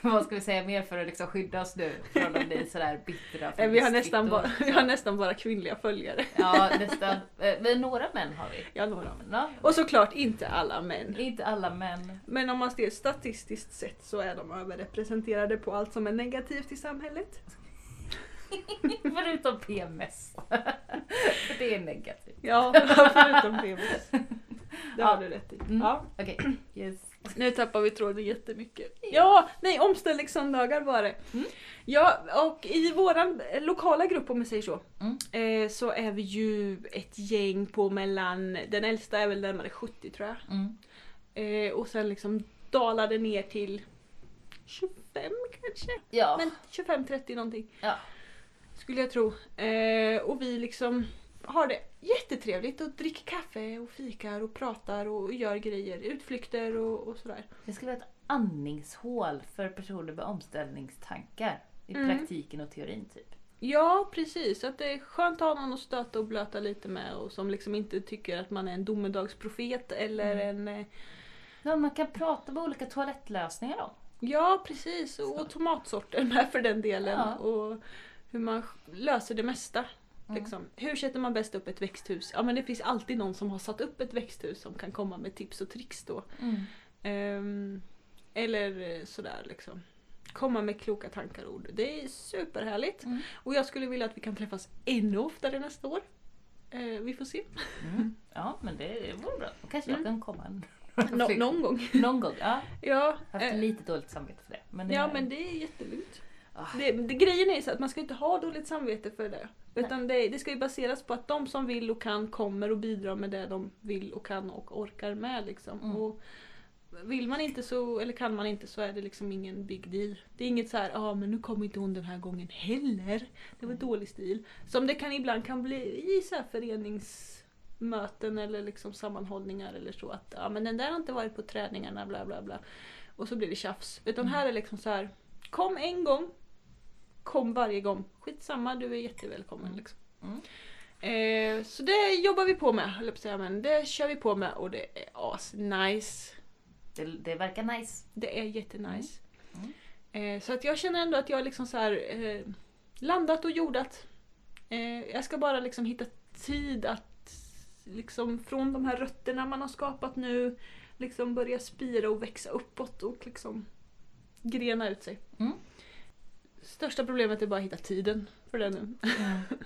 vad ska vi säga mer för att liksom skydda oss nu från att bli sådär bittra Eh, Vi har, nästan bara, vi har nästan bara kvinnliga följare. Ja, nästan. Eh, Men några män har vi. Ja, några. Ja, Och såklart inte alla män. inte alla män. Men om man ser statistiskt sett så är de överrepresenterade på allt som är negativt i samhället. Förutom PMS. För det är negativt. Ja, förutom PMS. Det har Ja. du rätt i. Mm. Ja. Okej, yes. Nu tappar vi tråden jättemycket. Ja, nej omställningssöndagar var det. Mm. Ja, och i våran lokala grupp om vi säger så. Mm. Eh, så är vi ju ett gäng på mellan, den äldsta är väl närmare 70 tror jag. Mm. Eh, och sen liksom dalade ner till 25 kanske? Ja. Men 25-30 någonting. ja. Skulle jag tro. Eh, och vi liksom har det jättetrevligt och dricker kaffe och fikar och pratar och gör grejer, utflykter och, och sådär. Det ska vara ett andningshål för personer med omställningstankar. I Mm. praktiken och teorin typ. Ja, precis. Så att det är skönt att ha någon att stöta och blöta lite med och som liksom inte tycker att man är en domedagsprofet eller en... eh, Ja, man kan prata med olika toalettlösningar då. Ja, precis. Och, och tomatsorter med för den delen. Ja. Och hur man löser det mesta. Mm. Liksom. Hur sätter man bäst upp ett växthus? Ja men det finns alltid någon som har satt upp ett växthus som kan komma med tips och tricks då. Mm. Ehm, eller eh, sådär liksom. Komma med kloka tankar och ord. Det är superhärligt. Mm. Och jag skulle vilja att vi kan träffas ännu oftare nästa år. Eh, vi får se. Mm. Ja, men det vore bra. Kanske jag Mm. kan komma en... Nå- någon gång. Någon gång, ja. Ja, Jag har haft eh, lite dåligt samvete för det. Men det ja men det är jättelugnt. Ah. Det, det, grejen är så att man ska inte ha dåligt samvete för det. Utan det, det ska ju baseras på att de som vill och kan kommer och bidrar med det de vill och kan och orkar med. Liksom. Mm. Och vill man inte så, eller kan man inte så är det liksom ingen big deal. Det är inget så här, ja ah, men nu kommer inte hon den här gången heller. Det var Mm. dålig stil. Som det kan ibland kan bli i så här föreningsmöten eller liksom sammanhållningar eller så. Att ja men den där har inte varit på träningarna bla bla bla. Och så blir det tjafs. Utan Mm. här är liksom så här, kom en gång, kom varje gång. Skitsamma, du är jättevälkommen. Mm. Liksom. Mm. Eh, så det jobbar vi på med, höll jag säga, men det kör vi på med och det är as-nice. Det, det verkar nice. Det är jättenice. Mm. Eh, så att jag känner ändå att jag liksom så här, eh, landat och jordat. Eh, jag ska bara liksom hitta tid att liksom från de här rötterna man har skapat nu liksom börja spira och växa uppåt och liksom grena ut sig. Mm. Största problemet är bara att hitta tiden för det nu. Mm.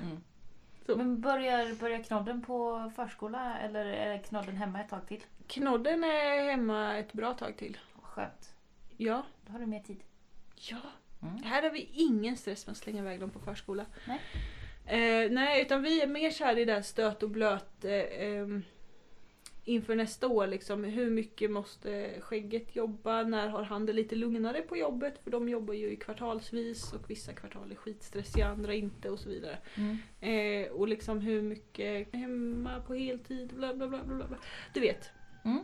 Mm. Så. Men börjar, börjar knodden på förskola eller är knodden hemma ett tag till? Knodden är hemma ett bra tag till. Skönt. Ja. Då har du mer tid. Ja. Mm. Här har vi ingen stress med att slänga iväg dem på förskola. Nej. Eh, nej, utan vi är mer så här i det där stöt och blöt eh, ehm, inför nästa år. Liksom. Hur mycket måste skägget jobba? När har han det lite lugnare på jobbet? För de jobbar ju kvartalsvis och vissa kvartal är skitstressiga, andra inte och så vidare. Mm. Eh, och liksom hur mycket hemma på heltid, bla bla bla. bla, bla. Du vet, Mm.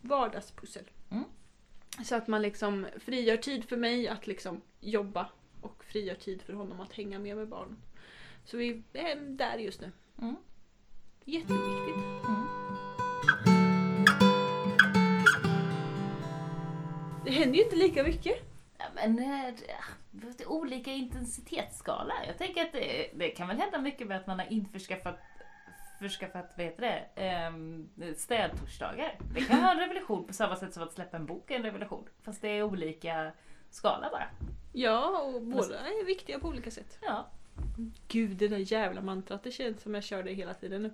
vardagspussel. Mm. Så att man liksom frigör tid för mig att liksom jobba och frigör tid för honom att hänga med med barnen. Så vi är där just nu. Mm. Jätteviktigt. Mm. Det händer ju inte lika mycket. Ja, men eh, det är olika intensitetsskala. Jag tänker att det, det kan väl hända mycket med att man har införskaffat förskaffat, vad heter det, ehm, städtorsdagar. Det kan vara en revolution på samma sätt som att släppa en bok är en revolution. Fast det är olika skala bara. Ja, och båda är viktiga på olika sätt. Ja. Gud, det där jävla mantrat, det känns som jag kör det hela tiden nu.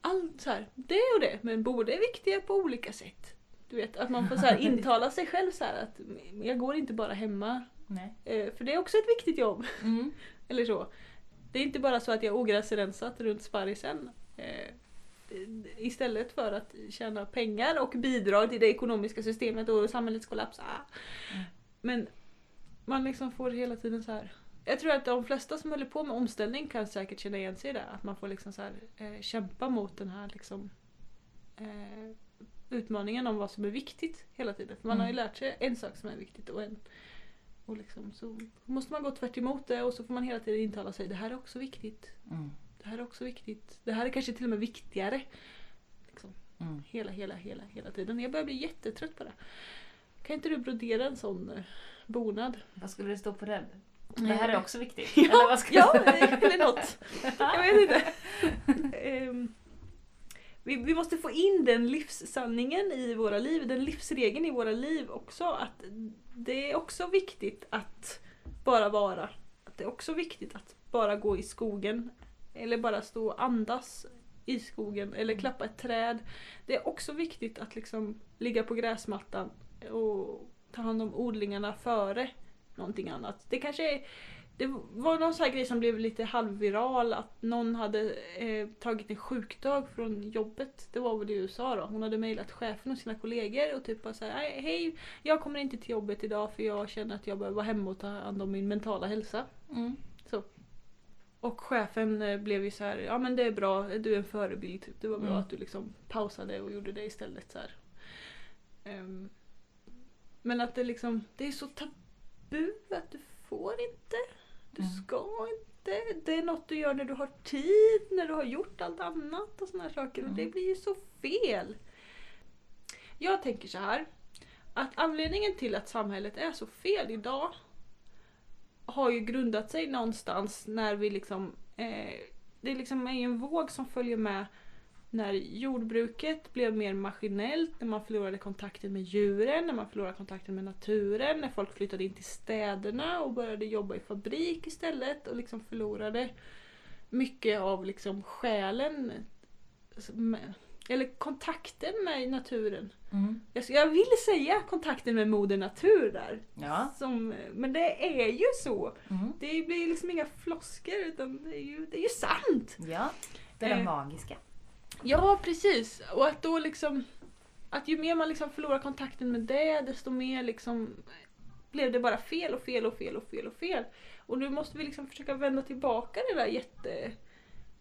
Allt så här, det och det, men båda är viktiga på olika sätt. Du vet, att man får så här intala sig själv så här att jag går inte bara hemma. Nej. eh, För det är också ett viktigt jobb. Mm. Eller så. Det är inte bara så att jag ogräsrensat runt sparrisen. Eh, istället för att tjäna pengar och bidra till det ekonomiska systemet och samhällets kollaps. Ah. Mm. Men man liksom får hela tiden så här. Jag tror att de flesta som håller på med omställning kan säkert känna igen sig i det. Att man får liksom så här, eh, kämpa mot den här liksom, eh, utmaningen om vad som är viktigt hela tiden. För man har ju Mm. lärt sig en sak som är viktigt och en och liksom så måste man gå tvärt emot det och så får man hela tiden intala sig det här är också viktigt. Mm. Det här är också viktigt. Det här är kanske till och med viktigare. Liksom, Mm. hela, hela, hela, hela tiden. Jag börjar bli jättetrött på det. Kan inte du brodera en sån eh, bonad? Vad skulle det stå på den? Det här är också viktigt. Ja, Eller vad ska ja eller något. Jag vet inte. Ehm, vi, vi måste få in den livssanningen i våra liv, den livsregeln i våra liv också. Att det är också viktigt att bara vara. Att det är också viktigt att bara gå i skogen. Eller bara stå och andas i skogen eller klappa ett träd. Det är också viktigt att liksom ligga på gräsmattan och ta hand om odlingarna före någonting annat. Det kanske är det var någon sån här grej som blev lite halvviral att någon hade eh, tagit en sjukdag från jobbet. Det var väl i USA då. Hon hade mejlat chefen och sina kollegor och typ bara såhär "Nej, Hej, jag kommer inte till jobbet idag för jag känner att jag behöver vara hemma och ta hand om min mentala hälsa. Mm. Och chefen eh, blev ju så här, ja men det är bra, du är en förebild. Typ. Det var bra Mm. att du liksom pausade och gjorde det istället. Så. Ehm, men att det liksom, det är så tabu att du får inte, du Mm. ska inte. Det är något du gör när du har tid, när du har gjort allt annat och här saker. Och det Mm. blir ju så fel. Jag tänker så här. Att anledningen till att samhället är så fel idag har ju grundat sig någonstans när vi liksom... Eh, det liksom är ju en våg som följer med när jordbruket blev mer maskinellt, när man förlorade kontakten med djuren, när man förlorade kontakten med naturen, när folk flyttade in till städerna och började jobba i fabrik istället och liksom förlorade mycket av liksom själen, med- eller kontakten med naturen. Mm. Jag, jag vill säga kontakten med moder natur där. Ja. Som, men det är ju så. Mm. Det blir liksom inga flosker utan det är ju, det är ju sant. Ja. Det är det Eh. magiska. Ja precis. Och att då liksom att ju mer man liksom förlorar kontakten med det desto mer liksom blev det bara fel och fel och fel och fel och fel. Och nu måste vi liksom försöka vända tillbaka det där jätte...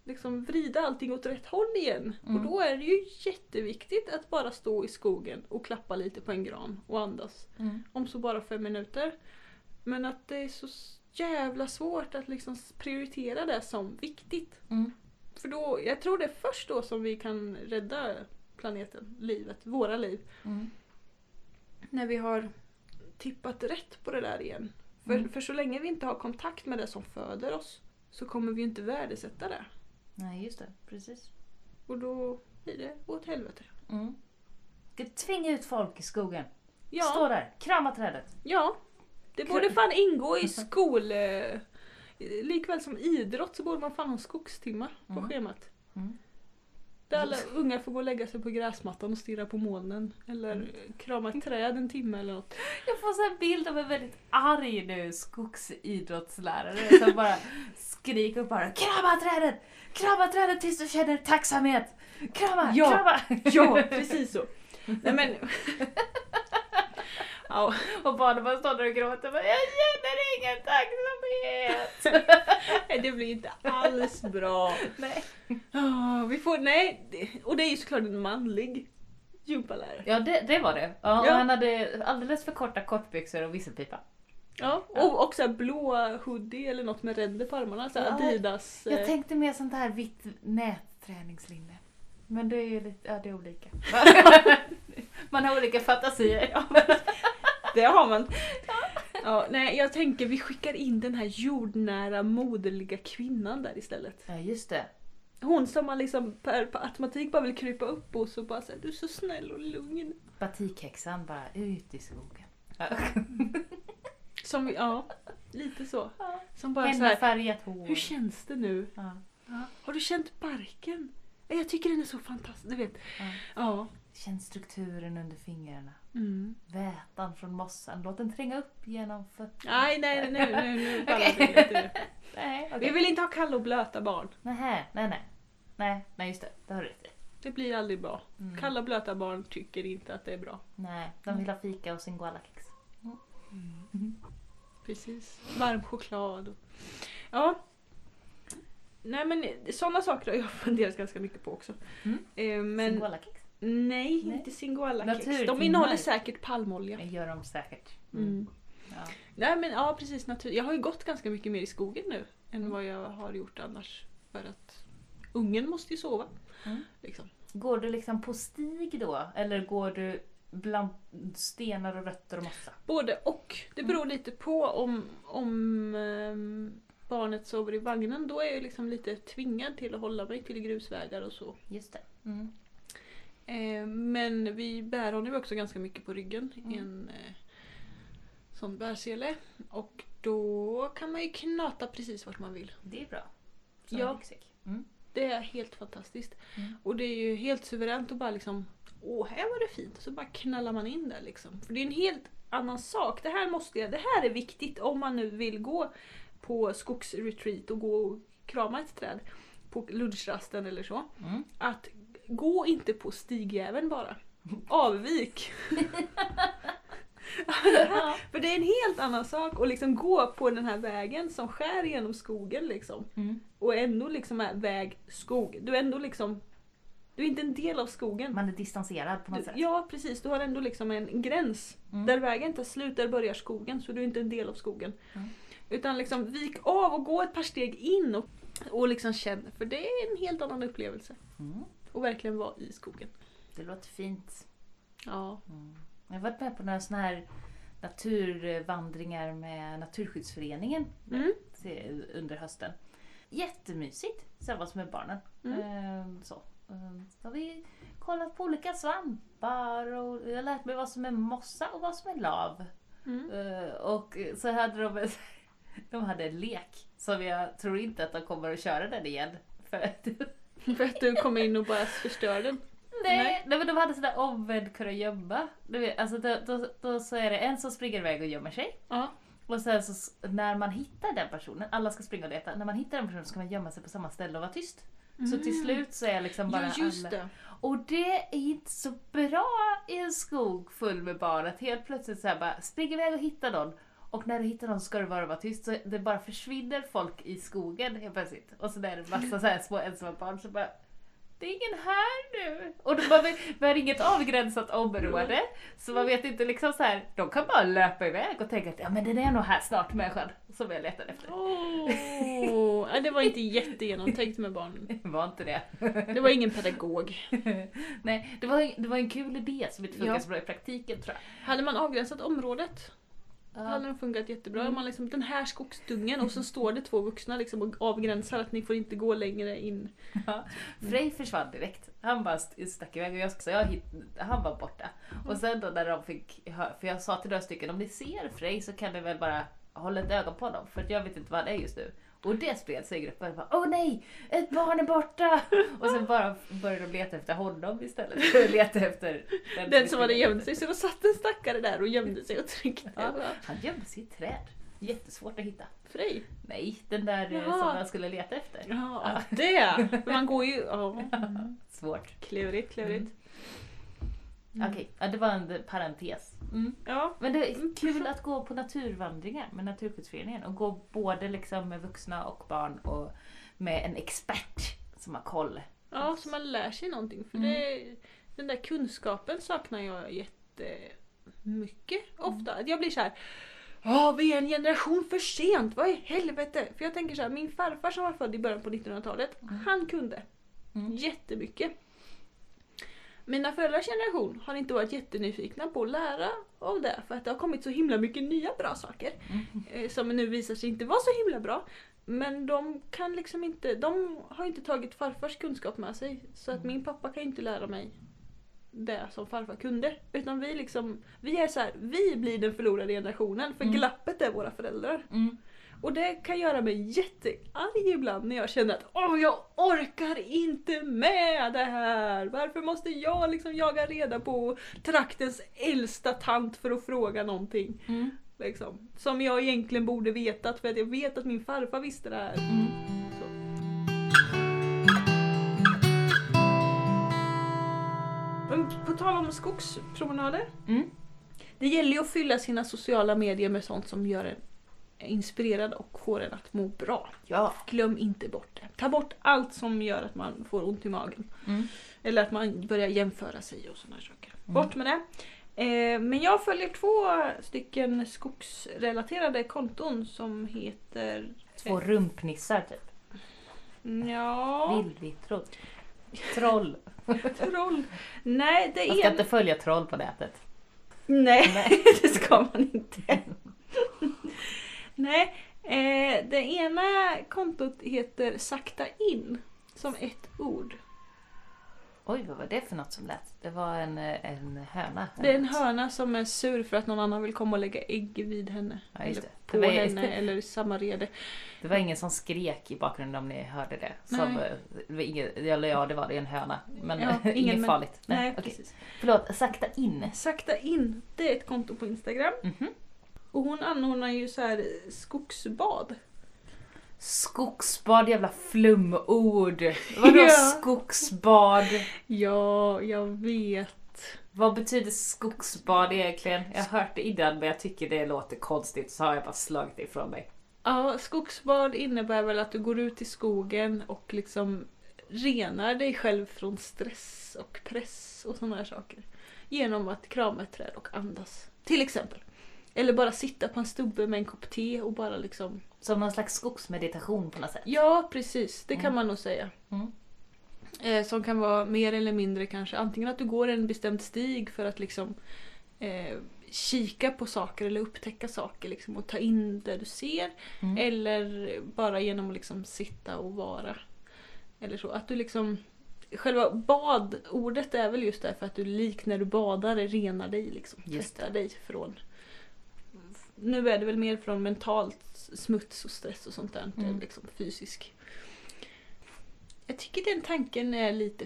Liksom vrida allting åt rätt håll igen. Mm. Och då är det ju jätteviktigt att bara stå i skogen och klappa lite på en gran och andas. Mm. Om så bara fem minuter. Men att det är så jävla svårt att liksom prioritera det som viktigt. Mm. För då, jag tror det är först då som vi kan rädda planeten, livet, våra liv. Mm. När vi har tippat rätt på det där igen. För, Mm. för så länge vi inte har kontakt med det som föder oss så kommer vi inte värdesätta det. Nej, just det. Precis. Och då blir det åt helvete. Mm. Ska tvinga ut folk i skogen. Stå Ja, där, krama trädet. ja. Det borde fan ingå i skol... Likväl som idrott så borde man fan ha skogstimmar på Mm. schemat. Mm. Där alla unga får gå och lägga sig på gräsmattan och stirra på molnen. Eller Mm. krama ett träd en timme eller något. Jag får så en bild av en väldigt arg nu skogsidrottslärare som bara skriker och bara krama trädet! Krama trädet tills du känner tacksamhet! Krama! Ja. Krama! Ja, precis så. Nej men... ja, Och barnen bara står där och gråter och bara, jag känner ingen tacksamhet! det blir inte alls bra. Nej. Ja, vi får, nej. Och det är ju såklart en manlig gympalärare. Ja, det, det var det. Ja, och Ja. Han hade alldeles för korta kortbyxor och visselpipa. Ja, och, och så här blå hoodie eller något med ränder på armarna. Så Ja, Adidas. eh, Jag tänkte mer sånt här vitt nätträningslinne. Men det är ju lite, ja det är olika. Man har olika fantasier. Det har man. Ja, nej, jag tänker vi skickar in den här jordnära moderliga kvinnan där istället. Ja just det. Hon som man liksom per, per automatik bara vill krypa upp hos och bara säga du är så snäll och lugn. Batikhäxan bara ut i skogen. Som, ja, lite så. Som bara så Henne färgat hår. hur känns det nu? Ja. Har du känt barken? Jag tycker den är så fantastisk, du vet. Ja. Ja. Känn strukturen under fingrarna. Mm. Vätan från mossan. Låt den tränga upp genom fötterna. Nej, nej, nu, nu, nu Okej. vi inte. Nej, Vi okej. vill inte ha kalla och blöta barn. Nähä, nej, nej. Nej, nej just det. Det har du rätt i. Det blir aldrig bra. Mm. Kalla och blöta barn tycker inte att det är bra. Nej, de vill ha fika och sin kex. Precis. Varm choklad. Och... Ja. Nej men sådana saker har jag funderat ganska mycket på också. Mm. Eh, men kex. Nej, Nej. inte Singoalla-kex. De innehåller säkert palmolja. Det gör de säkert. Mm. Ja. Nej men ja precis, natur. jag har ju gått ganska mycket mer i skogen nu än Mm. vad jag har gjort annars. För att ungen måste ju sova. Mm. Liksom. Går du liksom på stig då? Eller går du bland stenar och rötter och mossa? Både och. Det beror lite på om, om ehm, barnet sover i vagnen. Då är jag liksom lite tvingad till att hålla mig till grusvägar och så. Just det. Mm. Eh, men vi bär honom också ganska mycket på ryggen Mm. en eh, sån bärsele. Och då kan man ju knata precis vart man vill. Det är bra. Som Ja. Mm. Det är helt fantastiskt. Mm. Och det är ju helt suveränt att bara liksom Åh, här var det fint. Och så bara knallar man in där liksom. För det är en helt annan sak. Det här måste jag, det här är viktigt om man nu vill gå på skogsretreat och gå och krama ett träd på lunchrasten eller så. Mm. Att gå inte på stigjäveln bara. Avvik. Ja. För det är en helt annan sak att liksom gå på den här vägen som skär genom skogen liksom. Mm. Och ändå liksom är väg, skog. Du är ändå liksom... Du är inte en del av skogen. Man är distanserad på något Du, sätt. ja precis, du har ändå liksom en gräns. Mm. Där vägen tar slut, där börjar skogen. Så du är inte en del av skogen. Mm. Utan liksom vik av och gå ett par steg in och, och liksom känn. För det är en helt annan upplevelse. Mm. Och verkligen vara i skogen. Det låter fint. Ja. Mm. Jag har varit med på några sådana här naturvandringar med Naturskyddsföreningen Mm. under hösten. Jättemysigt tillsammans med barnen. Mm. Ehm, så. Ehm, så har vi kollat på olika svampar och jag har lärt mig vad som är mossa och vad som är lav. Mm. Ehm, och så hade de, de hade en lek som jag tror inte att de kommer att köra den igen. För För att du kom in och bara förstörde den. Nej, Nej. nej. men de hade sådär omvänd kurragömma. Du vet, Alltså då, då, då så är det en som springer iväg och gömmer sig. Ja. Och sen så när man hittar den personen, alla ska springa och leta, när man hittar den personen ska man gömma sig på samma ställe och vara tyst. Så till slut så är liksom bara Mm. Just alla... det. Och det är inte så bra i en skog full med barn att helt plötsligt så här bara spring iväg och hitta någon. Och när du hittar någon ska du bara vara tyst så det bara försvinner folk i skogen helt plötsligt. Och så är det massa så här små ensamma barn som bara det är ingen här nu! Och de bara, vi har inget avgränsat område. Så man vet inte liksom så här, de kan bara löpa iväg och tänka att ja men den är nog här snart människan som jag letar efter. Ja, det var inte jättegenomtänkt med barnen. Var inte det? Det var ingen pedagog. Nej, det var, det var en kul idé som inte funkar Ja. så bra i praktiken tror jag. Hade man avgränsat området Ja. hade den funkat jättebra. Mm. Man liksom, den här skogsdungen och så står det två vuxna liksom och avgränsar att ni får inte gå längre in. Ja. Frej försvann direkt. Han bara st- stack iväg och jag ska säga, han var borta. Och sen då när de fick för jag sa till några stycken om ni ser Frej så kan ni väl bara hålla ett öga på honom för att jag vet inte vad han är just nu. Och det spred sig i gruppen. Bara, Åh nej! Ett barn är borta! Och sen bara började de leta efter honom istället leta efter Den som hade gömt sig. Så då satt en stackare där och gömde sig och tryckte. Ja. Han gömde sig i ett träd. Jättesvårt att hitta. Frej. Nej, den där eh, Jaha. som han skulle leta efter. Ja, det! Man går ju... Ja. Svårt. Klurigt, klurigt. Okej, ja, det var en parentes. Mm. Ja. Men det är kul att gå på naturvandringar med Naturskyddsföreningen och gå både liksom med vuxna och barn och med en expert som har koll. Ja, så man lär sig någonting. För Mm. det, den där kunskapen saknar jag jättemycket ofta. Att Jag blir så här. Ja, vi är en generation för sent, vad i helvete? För jag tänker så här, min farfar som var född i början på 1900-talet, Mm. han kunde Mm. jättemycket. Mina föräldrars generation har inte varit jättenyfikna på att lära av det för att det har kommit så himla mycket nya bra saker Mm. eh, som nu visar sig inte vara så himla bra. Men de kan liksom inte, de har inte tagit farfars kunskap med sig. Så att min pappa kan inte lära mig det som farfar kunde. Utan vi liksom, vi är så här, vi blir den förlorade generationen för Mm. glappet är våra föräldrar. Mm. Och det kan göra mig jättearg ibland när jag känner att Åh, jag orkar inte med det här! Varför måste jag liksom jaga reda på traktens äldsta tant för att fråga någonting? Mm. Liksom, som jag egentligen borde vetat för att jag vet att min farfar visste det här. Mm. Men på tal om skogspromenader. Mm. Det gäller ju att fylla sina sociala medier med sånt som gör en inspirerad och får en att må bra. Ja. Glöm inte bort det. Ta bort allt som gör att man får ont i magen. Mm. Eller att man börjar jämföra sig och sådana saker. Mm. Bort med det. Eh, men jag följer två stycken skogsrelaterade konton som heter... Två rumpnissar typ. Ja... Vildvittror. Troll. Troll. Nej, det Man ska är... inte följa troll på nätet. Nej, Nej. det ska man inte. Nej, eh, det ena kontot heter Sakta in. Som ett ord. Oj, vad var det för något som lät? Det var en, eh, en höna. Det är en höna som är sur för att någon annan vill komma och lägga ägg vid henne. Ja, eller på var- henne eller i samma rede. Det var ingen som skrek i bakgrunden om ni hörde det. Som, Nej. eh, det var ingen, eller ja, det var det en höna. Men Ja, ingen men- farligt. Nej, okej. precis. Förlåt, sakta in. Sakta in, det är ett konto på Instagram. Mhm. Och hon anordnar ju så här skogsbad. Skogsbad, jävla flumord. Vadå Ja. skogsbad? Ja, jag vet. Vad betyder skogsbad egentligen? Jag har hört det innan men jag tycker det låter konstigt så har jag bara slagit det ifrån mig. Ja, skogsbad innebär väl att du går ut i skogen och liksom renar dig själv från stress och press och sådana här saker. Genom att krama ett träd och andas. Till exempel. Eller bara sitta på en stubbe med en kopp te och bara liksom... Som någon slags skogsmeditation på något sätt. Ja, precis. Det kan Mm. man nog säga. Mm. Eh, som kan vara mer eller mindre kanske antingen att du går en bestämd stig för att liksom eh, kika på saker eller upptäcka saker liksom, och ta in det du ser. Mm. Eller bara genom att liksom sitta och vara. Eller så. Att du liksom Själva badordet är väl just därför att du lik när du badar renar dig liksom. Tvättar dig från Nu är det väl mer från mentalt smuts och stress och sånt där. Mm. Liksom fysisk. Jag tycker den tanken är lite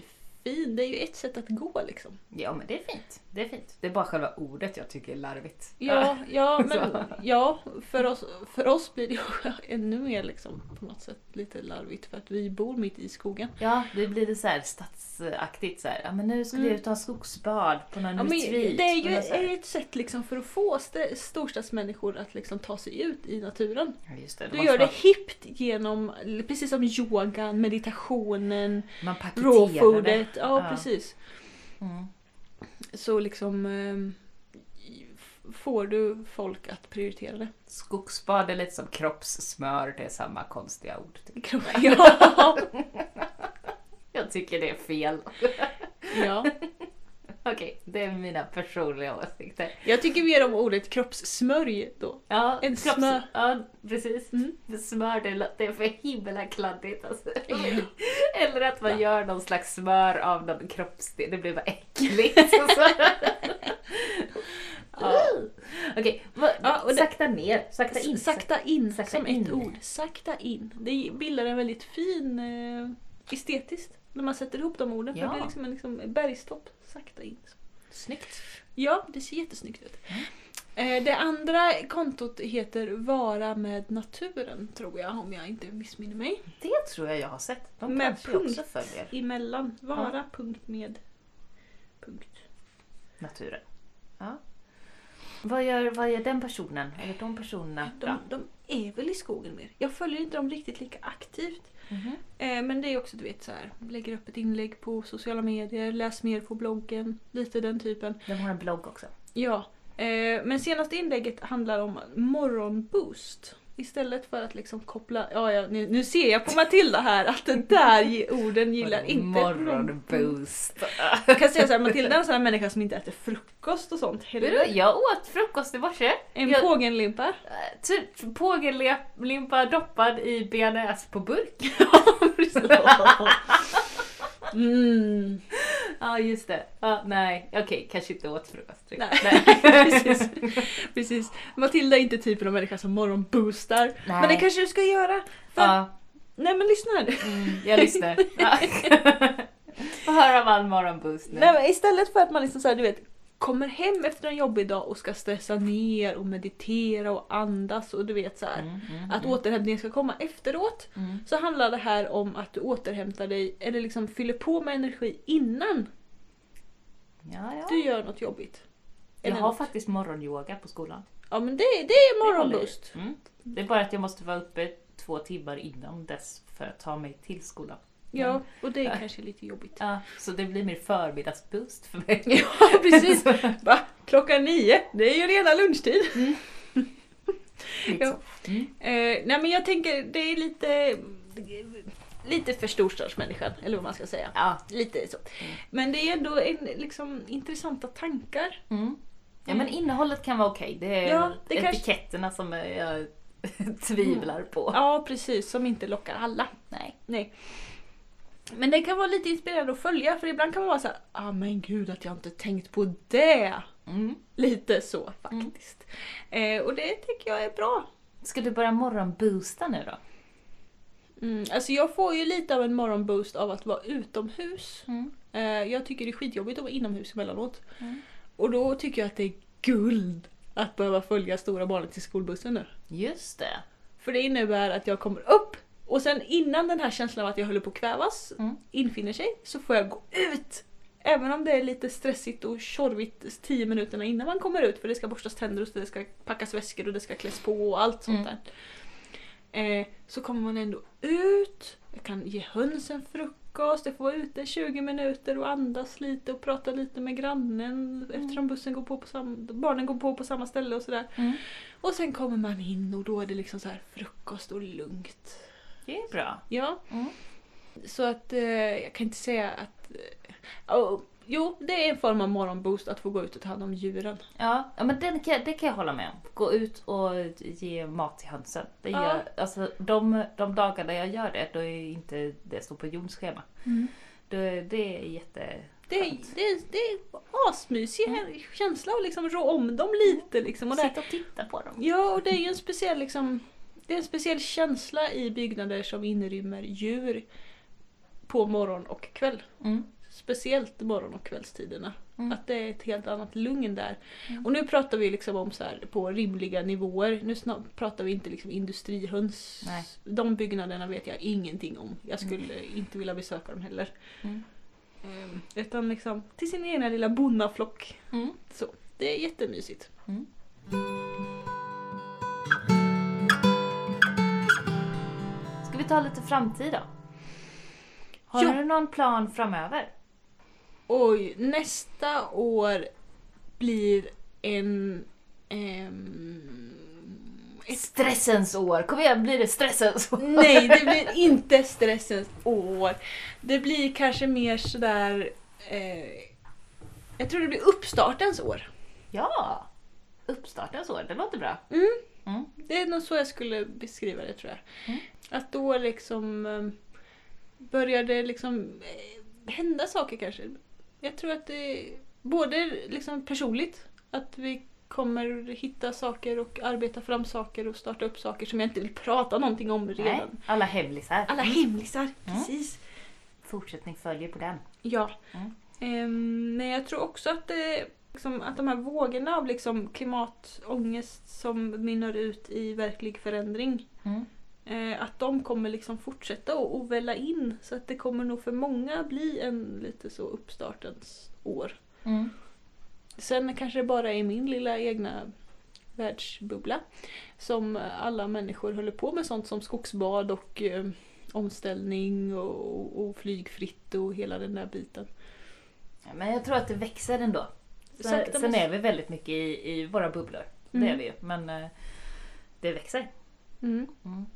fin. Det är ju ett sätt att gå liksom. Ja men det är fint. Det är fint. Det är bara själva ordet jag tycker är larvigt. Ja, ja, men ja, för, oss, för oss blir det ju ännu mer liksom på något sätt lite larvigt för att vi bor mitt i skogen. Ja, det blir det så här stadsaktigt så här. Ja men nu ska vi Mm. ut och ha skogsbad på någon Ja, retreat. det är ju ett sätt liksom för att få st- storstadsmänniskor att liksom ta sig ut i naturen. Ja, just det. Du gör det hippt genom, precis som yogan, meditationen, Man foodet. Ja, Ja. precis. Mm. Så liksom f- får du folk att prioritera det. Skogsbad är lite som kroppssmör, det är samma konstiga ord. typ. Ja. Jag tycker det är fel. ja. Okej, det är mina personliga åsikter. Jag tycker mer om ordet kroppssmörj då. Ja, En kropps- smör. Ja, precis. Mm. Smör, det är för himla kladdigt alltså. Eller att man gör någon slags smör av någon kroppsdel. Det blir bara äckligt. ja. Okej, vad- Ja, sakta ner. Sakta in. Sakta in Sakta som in. ett ord. Sakta in. Det bildar en väldigt fin eh, estetiskt när man sätter ihop de orden. För Ja. det blir liksom en liksom, bergstopp. Sakta in. Snyggt. Ja, det ser jättesnyggt ut. Mm. Eh, det andra kontot heter Vara med naturen tror jag om jag inte missminner mig. Det tror jag jag har sett. De Med punkt följer. emellan. Vara punkt med punkt. Naturen. Ja. Vad gör, vad gör den personen? Eller de personerna? De, de är väl i skogen mer. Jag följer inte dem riktigt lika aktivt. Mhm. Eh, men det är också du vet så här, lägger upp ett inlägg på sociala medier, läs mer på bloggen, lite den typen. De har en blogg också. Ja, eh, men senaste inlägget handlar om morgonboost. Istället för att liksom koppla, ja, ja nu, nu ser jag på Matilda här att den där orden gillar inte Morgonboost. Jag kan säga såhär, Matilda är en sån här människa som inte äter frukost och sånt. Heller. du, jag åt frukost i morse. En jag, pågenlimpa. eh, Typ pågellimpa doppad i bearnaise på burk. Mm. Ja just det. Ja, nej, okej, kanske inte åt frukost. Nej. precis. precis. Matilda är inte typen av människa som morgonboostar. Men det Nej. kanske du ska göra. För, Ja, Nej men lyssna här. mm, jag lyssnar. Få höra om all morgonboost nu. Nej, men istället för att man liksom så här, du vet, kommer hem efter en jobbig dag och ska stressa ner och meditera och andas och du vet så här. Mm, mm, Att mm, återhämtningen ska komma efteråt. mm. Så handlar det här om att du återhämtar dig eller liksom fyller på med energi innan Ja, ja. du gör något jobbigt. Jag Eller har något. faktiskt morgonyoga på skolan. Ja men det, det är Det jag i. Mm. Det är bara att jag måste vara uppe två timmar innan dess för att ta mig till skolan. Ja, och det är kanske lite jobbigt. Ja, så det blir mer förmiddagsboost för mig. Ja precis! Va? Klockan nio, det är ju redan lunchtid. Lite Ja. Mm. Eh, nej men jag tänker det är lite Lite för storstadsmänniskan, eller vad man ska säga. Ja. Lite så. Men det är ändå en, liksom, intressanta tankar. Mm. ja, men innehållet kan vara okej. Det är Ja, det kanske- etiketterna som jag tvivlar på. Ja precis, som inte lockar alla. Nej. Nej. Men det kan vara lite inspirerande att följa för ibland kan man vara så här, ah men gud att jag inte tänkt på det. Mm. Lite så faktiskt. Eh, och det tycker jag är bra. Ska du börja morgonboosta nu då? Mm, alltså jag får ju lite av en morgonboost av att vara utomhus. Mm. Eh, jag tycker det är skitjobbigt att vara inomhus emellanåt. Mm. Och då tycker jag att det är guld att behöva följa stora barnet till skolbussen nu. Just det. För det innebär att jag kommer upp och sen innan den här känslan av att jag håller på att kvävas Mm. infinner sig så får jag gå ut Även om det är lite stressigt och tjorvigt 10 minuterna innan man kommer ut för det ska borstas tänder och det ska packas väskor och det ska kläs på och allt sånt Mm. där. Eh, så kommer man ändå ut, jag kan ge hönsen frukost, jag får vara ute 20 minuter och andas lite och prata lite med grannen eftersom bussen går på, på sam- barnen går på på samma ställe och sådär. Mm. Och sen kommer man in och då är det liksom så här frukost och lugnt. Det är bra. Ja, Mm. så att eh, jag kan inte säga att... Oh, jo, det är en form av morgonboost att få gå ut och ta hand om djuren. Ja, ja men den kan, det kan jag hålla med om. Gå ut och ge mat till hönsen. Det Ja. gör, alltså, de, de dagarna jag gör det, då är inte det står på Jons schema. Det, det är jätte... Det, är, det, är, det är asmysig känsla att liksom rå om dem lite. Liksom. Och Sitta och titta på dem. ja, och det är ju en speciell, liksom, det är en speciell känsla i byggnader som inrymmer djur på morgon och kväll. Mm. Speciellt morgon och kvällstiderna. Mm. Att det är ett helt annat lugn där. Mm. Och nu pratar vi liksom om så här på rimliga nivåer. Nu pratar vi inte liksom industrihöns. Nej. De byggnaderna vet jag ingenting om. Jag skulle inte vilja besöka dem heller. Mm. Ehm, utan liksom till sin egna lilla bonnaflock. Mm. Så, det är jättemysigt. Ta lite framtid då? Har Ja. du någon plan framöver? Oj, nästa år blir en... ehm, ett Stressens år! Kom igen, blir det stressens år? Nej, det blir inte stressens år. Det blir kanske mer sådär... Eh, jag tror det blir uppstartens år. Ja! Uppstartens år, det låter bra. Mm. Mm. Det är nog så jag skulle beskriva det tror jag. Mm. Att då liksom eh, det liksom eh, hända saker kanske. Jag tror att det både liksom personligt, att vi kommer hitta saker och arbeta fram saker och starta upp saker som jag inte vill prata någonting om redan. Nej, alla hemlisar. Alla hemlisar, precis. Fortsättning följer på den. Ja. Mm. Ehm, men jag tror också att, det, liksom, att de här vågorna av liksom, klimatångest som mynnar ut i verklig förändring Mm. eh, att de kommer liksom fortsätta och, och välla in. Så att det kommer nog för många bli en lite så uppstartens år. Mm. Sen kanske det bara är min lilla egna världsbubbla som alla människor håller på med sånt som skogsbad och eh, omställning och, och flygfritt och hela den där biten. Men jag tror att det växer ändå. Sen, sen är vi väldigt mycket i, i våra bubblor. Det Mm. är vi ju. Men eh, det växer. Mm. Mm.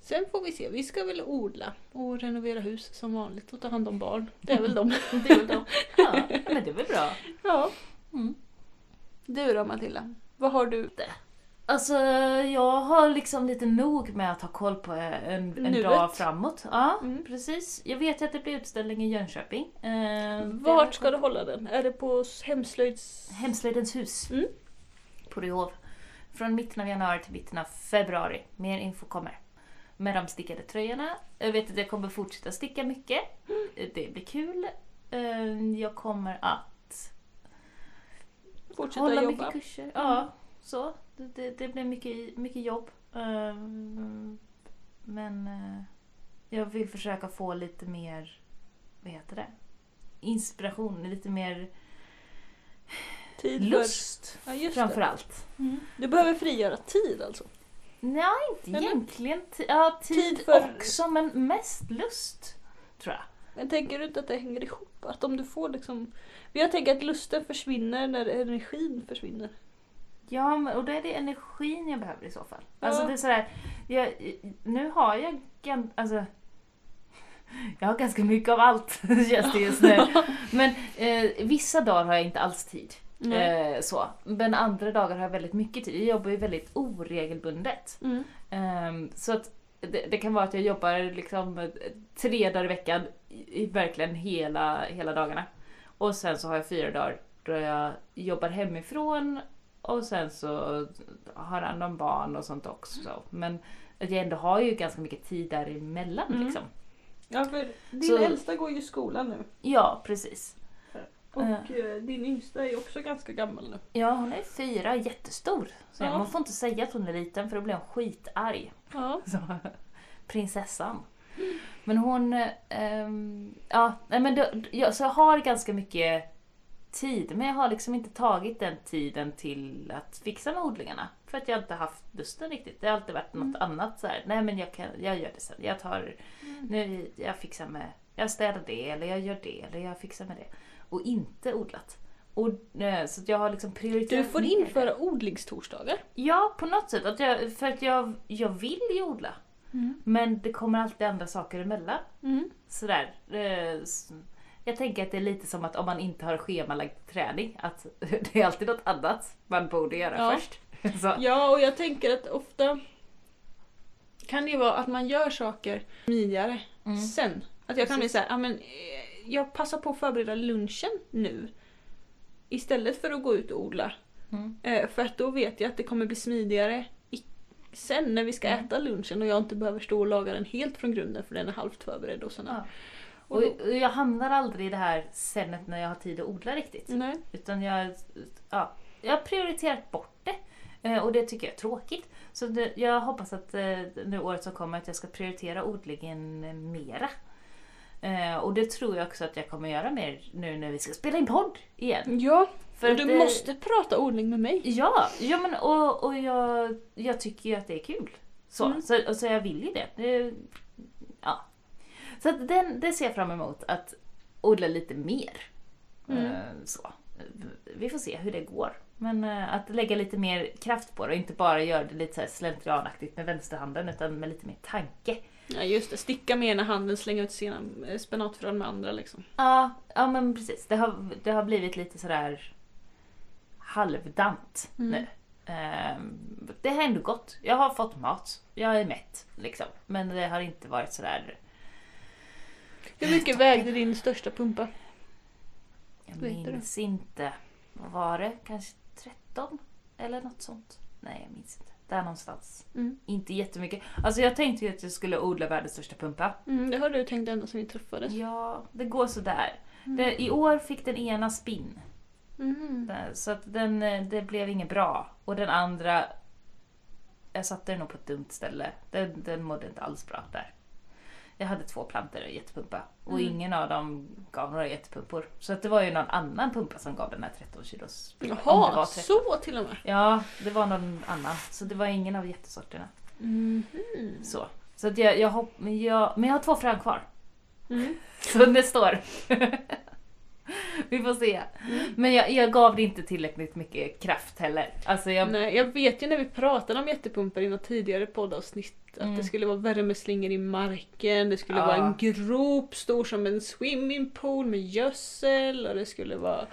Sen får vi se, vi ska väl odla och renovera hus som vanligt och ta hand om barn. Det är väl de. Det är väl då. Ja, men det är väl bra. ja. Mm. Du då Matilda? Vad har du? Alltså jag har liksom lite nog med att ha koll på en, en Nuet. dag framåt. Ja, Mm. precis. Jag vet att det blir utställning i Jönköping. Eh, Vart ska du hålla den? Är det på hemslöjds... Hemslöjdens hus. Mm. På Ryhov. Från mitten av januari till mitten av februari. Mer info kommer. Med de stickade tröjorna. Jag vet att jag kommer fortsätta sticka mycket. Det blir kul. Eh, Jag kommer att Fortsätta hålla jobba? mycket kurser. Ja, så. Det, det, blir mycket, mycket jobb. Eh, Men eh, jag vill försöka få lite mer, vad heter det? Inspiration, lite mer Tid för- lust. Ja, just Framför det. allt. Mm. Du behöver frigöra tid alltså? Nej, inte Eller? egentligen. Ja, tid, Tid för- också, men mest lust. Tror jag. Men tänker du inte att det hänger ihop? Att om du får liksom... Jag tänker att lusten försvinner när energin försvinner. Ja, och då är det energin jag behöver i så fall. Ja. Alltså det är sådär, jag, nu har jag alltså, jag har ganska mycket av allt känns det just nu. Men eh, vissa dagar har jag inte alls tid. Eh, så. Men andra dagar har jag väldigt mycket tid. Jag jobbar ju väldigt oregelbundet. Mm. Ehm, så att det, det kan vara att jag jobbar liksom eh, tre dagar i veckan i, i verkligen hela, hela dagarna. Och sen så har jag fyra dagar då jag jobbar hemifrån och sen så har hand om barn och sånt också. Men att jag ändå har ju ganska mycket tid däremellan Mm. liksom. Ja, för din Så- äldsta går ju i skolan nu. Ja, precis. Och eh, din yngsta är ju också ganska gammal nu. Ja, hon är fyra, jättestor. Så Ja. Man får inte säga att hon är liten för då blir hon skitarg. Ja. Så, prinsessan. Men hon, ehm, ja, nej men det, jag, så jag har ganska mycket tid, men jag har liksom inte tagit den tiden till att fixa med odlingarna. För att jag inte haft lusten riktigt. Det har alltid varit något annat så här. nej men jag, kan, jag gör det sen. Jag tar, nu, jag fixar med, jag städar det, eller jag gör det, eller jag fixar med det. Och inte odlat. Och, eh, så jag har liksom prioriterat Du får ner införa odlingstorsdagar. Ja, på något sätt. Att jag, för att jag, jag vill ju odla. Men det kommer alltid andra saker emellan. Mm. Sådär. eh, Jag tänker att det är lite som att om man inte har schemalagd träning, att det är alltid något annat man borde göra Ja. först. Så. Ja, och jag tänker att ofta kan det ju vara att man gör saker smidigare Mm. sen. Att jag kan bli såhär, ja men eh, jag passar på att förbereda lunchen nu. Istället för att gå ut och odla. Mm. Eh, För att då vet jag att det kommer bli smidigare sen när vi ska Mm. äta lunchen och jag inte behöver stå och laga den helt från grunden för den är halvt förberedd och sådär. Ja. Och Och jag hamnar aldrig i det här senet när jag har tid att odla riktigt. nej. Utan jag, ja, jag har prioriterat bort det. Eh, Och det tycker jag är tråkigt. Så det, jag hoppas att eh, nu året som kommer att jag ska prioritera odlingen eh, mera. Eh, Och det tror jag också att jag kommer göra mer nu när vi ska spela in podd igen. Ja, För du det- måste prata odling med mig. Ja, ja men och, och jag, jag tycker ju att det är kul. Så, Mm. så, så jag vill ju det. Så att den, det ser jag fram emot, att odla lite mer. Mm. Eh, Så. Vi får se hur det går. Men eh, att lägga lite mer kraft på det och inte bara göra det lite så slentrianaktigt med vänsterhanden utan med lite mer tanke. Ja just det, sticka med ena handen, slänga ut sina eh, spenatfrön med andra liksom. Ja, ja men precis. Det har, det har blivit lite sådär halvdant Mm. nu. Ehm, det har ändå gått. Jag har fått mat. Jag är mätt liksom. Men det har inte varit sådär... Hur mycket vägde din största pumpa? Jag Vet du minns inte. Vad var det? Kanske 13? Eller något sånt. Nej, jag minns inte. Där någonstans. Mm. Inte jättemycket. Alltså jag tänkte ju att jag skulle odla världens största pumpa. Mm, det har du tänkt ända sedan vi träffades. Ja, det går sådär. Mm. Det, I år fick den ena spinn. Mm. Så att den, eh, det blev inget bra. Och den andra, jag satte den nog på ett dumt ställe. Den, den mådde inte alls bra där. Jag hade två plantor och jättepumpa. Och Mm. ingen av dem gav några jättepumpor. Så att det var ju någon annan pumpa som gav den här 13 kilos. Var Jaha, 13. så till och med. Ja, det var någon annan. Så det var ingen av jättesorterna. Mhm. Så. Så att jag, jag, hopp, men jag, men jag har två frön kvar. Mm. Så det står. Vi får se. Men jag, jag gav det inte tillräckligt mycket kraft heller. Alltså jag, Nej, jag vet ju när vi pratade om jättepumpar i något tidigare poddavsnitt att Mm. det skulle vara värmeslingor i marken, det skulle Ja. vara en grop stor som en swimmingpool med gödsel och det skulle vara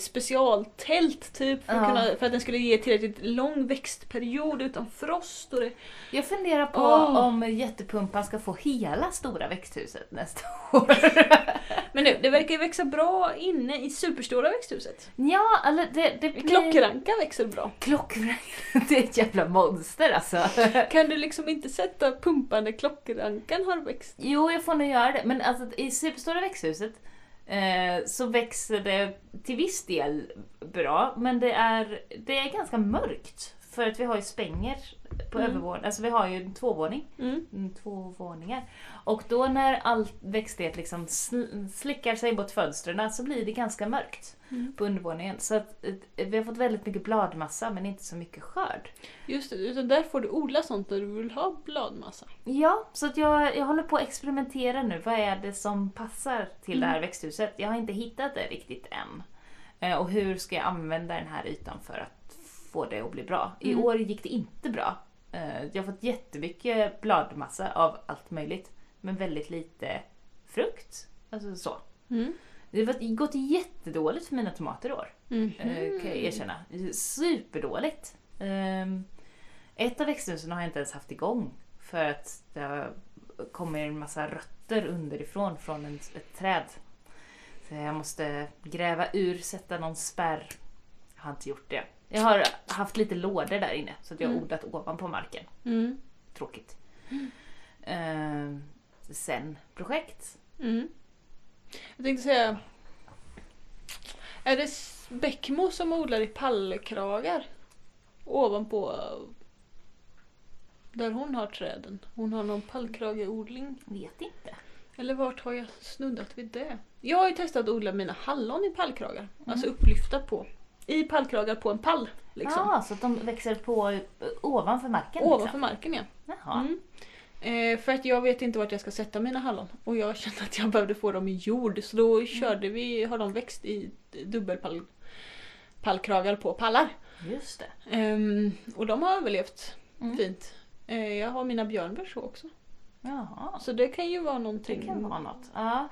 specialtält typ för, att Ja. kunna, för att den skulle ge tillräckligt lång växtperiod utan frost. Och det, jag funderar på Åh. om jättepumpan ska få hela stora växthuset nästa år. men nu, det verkar ju växa bra inne i superstora växthuset. ja, eller det, det blir... Klockranka växer bra. Klockranka. Det är ett jävla monster alltså. Kan du liksom inte sätta pumpan där klockrankan har växt? Jo, jag får nog göra det. Men alltså, i superstora växthuset eh, så växer det till viss del bra, men det är, det är ganska mörkt. För att vi har ju spänger på Mm. övervåningen. Alltså vi har ju en tvåvåning. Mm. Mm, Två våningar. Och då när all växtlighet liksom sl- slickar sig mot fönstren så blir det ganska mörkt Mm. på undervåningen. Så att, eh, vi har fått väldigt mycket bladmassa men inte så mycket skörd. Just det, utan där får du odla sånt där du vill ha bladmassa. Ja, så att jag, jag håller på att experimentera nu. Vad är det som passar till det här Mm. växthuset? Jag har inte hittat det riktigt än. Eh, och hur ska jag använda den här ytan för att få det att bli bra? I Mm. år gick det inte bra. Eh, jag har fått jättemycket bladmassa av allt möjligt. Men väldigt lite frukt. Alltså så. Mm. Det har gått jättedåligt för mina tomater i år. Mhm. eh, kan jag erkänna. Superdåligt. Ehm, Ett av växthusen har jag inte ens haft igång för att det kommit en massa rötter underifrån från en, ett träd. Så jag måste gräva ur, sätta någon spärr. Jag har inte gjort det. Jag har haft lite lådor där inne så att jag har Mm. odlat ovanpå marken. Mm. Tråkigt. Ehm, sen projekt. Mm. Jag tänkte säga... Är det Bäckmo som odlar i pallkragar? Ovanpå... Där hon har träden. Hon har någon pallkrageodling. Vet inte. Eller vart har jag snuddat vid det? Jag har ju testat att odla mina hallon i pallkragar. Mm. Alltså upplyfta på. I pallkragar på en pall. Liksom. Ja, så att de växer på eh, ovanför marken? Ovanför Liksom. marken ja. Jaha. Mm. Eh, för att jag vet inte vart jag ska sätta mina hallon. Och jag kände att jag behövde få dem i jord. Så då körde vi, har de växt i dubbelpallkragar på pallar. Just det. Ehm, och de har överlevt Mm. fint. Eh, jag har mina björnbär så också. Jaha. Så det kan ju vara någonting. Det kan vara något. Ja.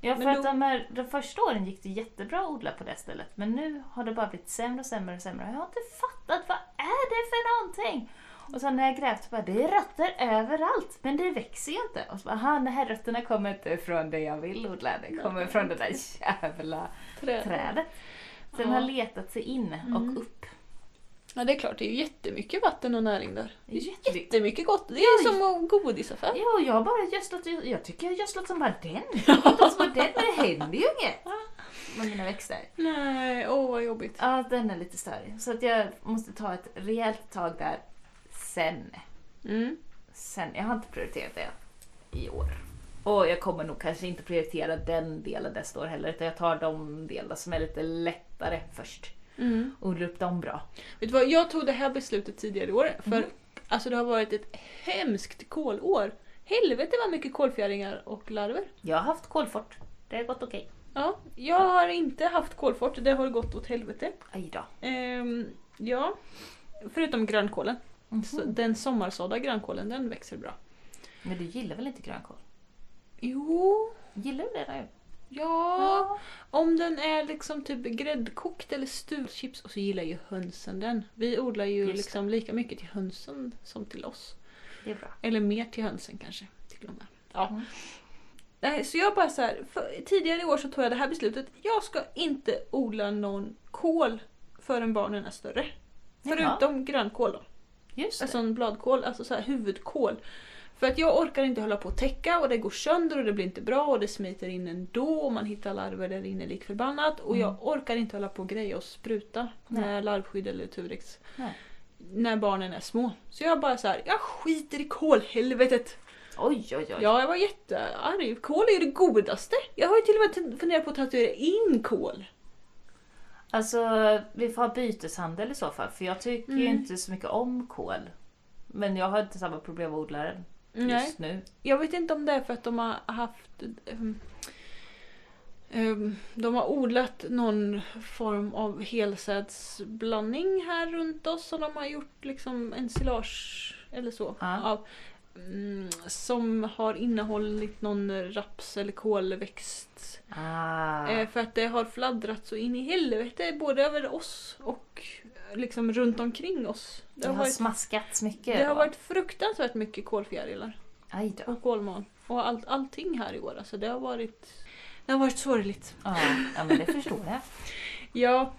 Ja, för Men att då- de, här, de första åren gick det jättebra att odla på det stället. Men nu har det bara blivit sämre och sämre och sämre. Jag har inte fattat, vad är det för någonting? Och sen när jag grävt bara, det är rötter överallt. Men det växer ju inte. Och så bara, aha, de här rötterna kommer inte från det jag vill odla. Det kommer från det där jävla Träd. trädet. Så den har letat sig in Mm. och upp. Ja det är klart, det är ju jättemycket vatten och näring där. Det är Jättemycket. jättemycket gott. Det är som en godisaffär. Ja, jag har bara gödslat, jag tycker jag har gödslat som bara den. Vad den, men det händer ju inget. Med mina växter. Nej, åh vad jobbigt. Ja, den är lite störig. Så att jag måste ta ett rejält tag där sen. Mm. sen. Jag har inte prioriterat det i år. Och jag kommer nog kanske inte prioritera den delen nästa år heller. Utan jag tar de delar som är lite lättare först. Mm. Och odlar upp dem bra. Vet du vad, jag tog det här beslutet tidigare i år. För Mhm. alltså det har varit ett hemskt kolår. Helvete vad mycket kolfjäringar och larver. Jag har haft kolfort. Det har gått okej. Ja, jag har inte haft kolfort, det har gått åt helvete. Aj då. Ehm, ja, förutom grönkålen. Mhm. Så den sommarsådda grönkålen, den växer bra. Men du gillar väl inte grönkål? Jo, Gillar du det? Då? Ja. Om den är liksom typ gräddkokt eller stuvchips och så gillar ju hönsen den. Vi odlar ju Just det. liksom lika mycket till hönsen som till oss. Det är bra. Eller mer till hönsen kanske. Till och med. Ja. Mm. Nej, så jag bara så här, tidigare i år så tog jag det här beslutet. Jag ska inte odla någon kål förrän barnen är större. Jaha. Förutom grönkål då. Just det. Alltså en bladkål, alltså så här huvudkål. För att jag orkar inte hålla på och täcka och det går sönder och det blir inte bra och det smiter in ändå och man hittar larver där inne lik förbannat. Och Mm. jag orkar inte hålla på och greja och spruta Nej. med larvskydd eller Turex. Nej. När barnen är små. Så jag bara så här, jag skiter i kolhelvetet. Oj, oj, oj. Ja, jag var jättearg. Kol är ju det godaste. Jag har ju till och med funderat på att tatuera in kol. Alltså, vi får ha byteshandel i så fall. För jag tycker ju Mm. inte så mycket om kål. Men jag har inte samma problem att odla den Nej. just nu. Jag vet inte om det är för att de har haft... ehm, ehm, de har odlat någon form av helsädsblandning här runt oss. Så de har gjort liksom ensilage eller så. Ja. Av, mm, som har innehållit någon raps eller kolväxt. Ah. Eh, för att det har fladdrat så in i helvete både över oss och liksom runt omkring oss. Det det har varit, smaskats mycket. det har varit fruktansvärt mycket kolfjärilar. Och kolmån. Och all, allting här i år. Alltså det har varit... Det har varit sorgligt. Ja, ja men det förstår jag. Ja.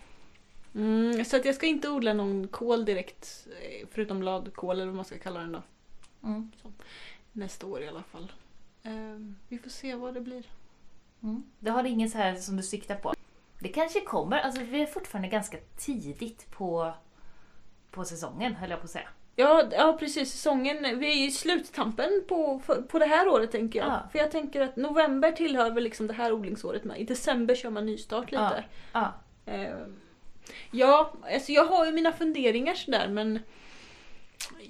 Mm, så att jag ska inte odla någon kål direkt. eh, Förutom bladkål eller vad man ska kalla den då. Mm. Nästa år i alla fall. Ehm, vi får se vad det blir. Mm. Du har ingen så här som du siktar på? Det kanske kommer. Alltså vi är fortfarande ganska tidigt på, på säsongen höll jag på att säga. Ja, ja precis. Säsongen. Vi är i sluttampen på, på det här året tänker jag. Ja. För jag tänker att november tillhör väl liksom det här odlingsåret med. I december kör man nystart lite. Ja. Ehm, ja, alltså jag har ju mina funderingar sådär men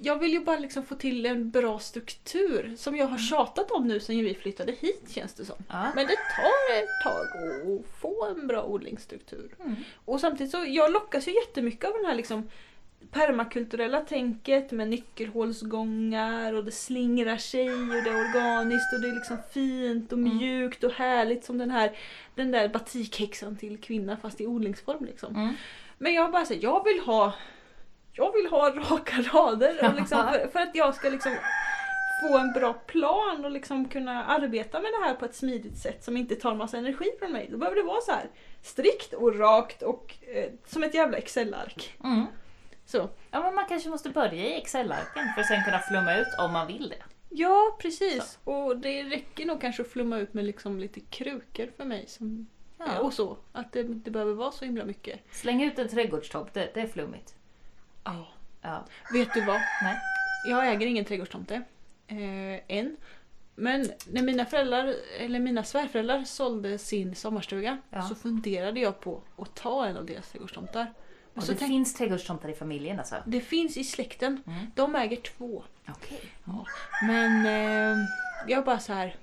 jag vill ju bara liksom få till en bra struktur som jag har tjatat om nu sen vi flyttade hit känns det som. ja. Men det tar ett tag att få en bra odlingsstruktur. Mm. Och samtidigt så jag lockas ju jättemycket av den här liksom permakulturella tänket med nyckelhålsgångar och det slingrar sig och det är organiskt och det är liksom fint och Mm. mjukt och härligt som den här den där batikhäxan till kvinna fast i odlingsform liksom. Mm. Men jag bara säger, jag vill ha jag vill ha raka rader och liksom, för, för att jag ska liksom få en bra plan och liksom kunna arbeta med det här på ett smidigt sätt som inte tar massa energi från mig. Då behöver det vara så här strikt och rakt och eh, som ett jävla Excel-ark. Mm. Så. Ja men man kanske måste börja i Excel-arken för att sen kunna flumma ut om man vill det. Ja, precis. Och det räcker nog kanske att flumma ut med liksom lite krukor för mig. Som, Ja. Och så. Att det, det behöver vara så himla mycket. Släng ut en trädgårdstopp, det, det är flummigt. Ja. Ja. Vet du vad? Nej. Jag äger ingen trädgårdstomte. Eh, än. Men när mina föräldrar, eller mina svärföräldrar sålde sin sommarstuga Ja. så funderade jag på att ta en av deras trädgårdstomtar. Och så det tänk, finns trädgårdstomtar i familjen alltså? det finns i släkten. Mm. De äger två. Okej. Men eh, jag bara så här.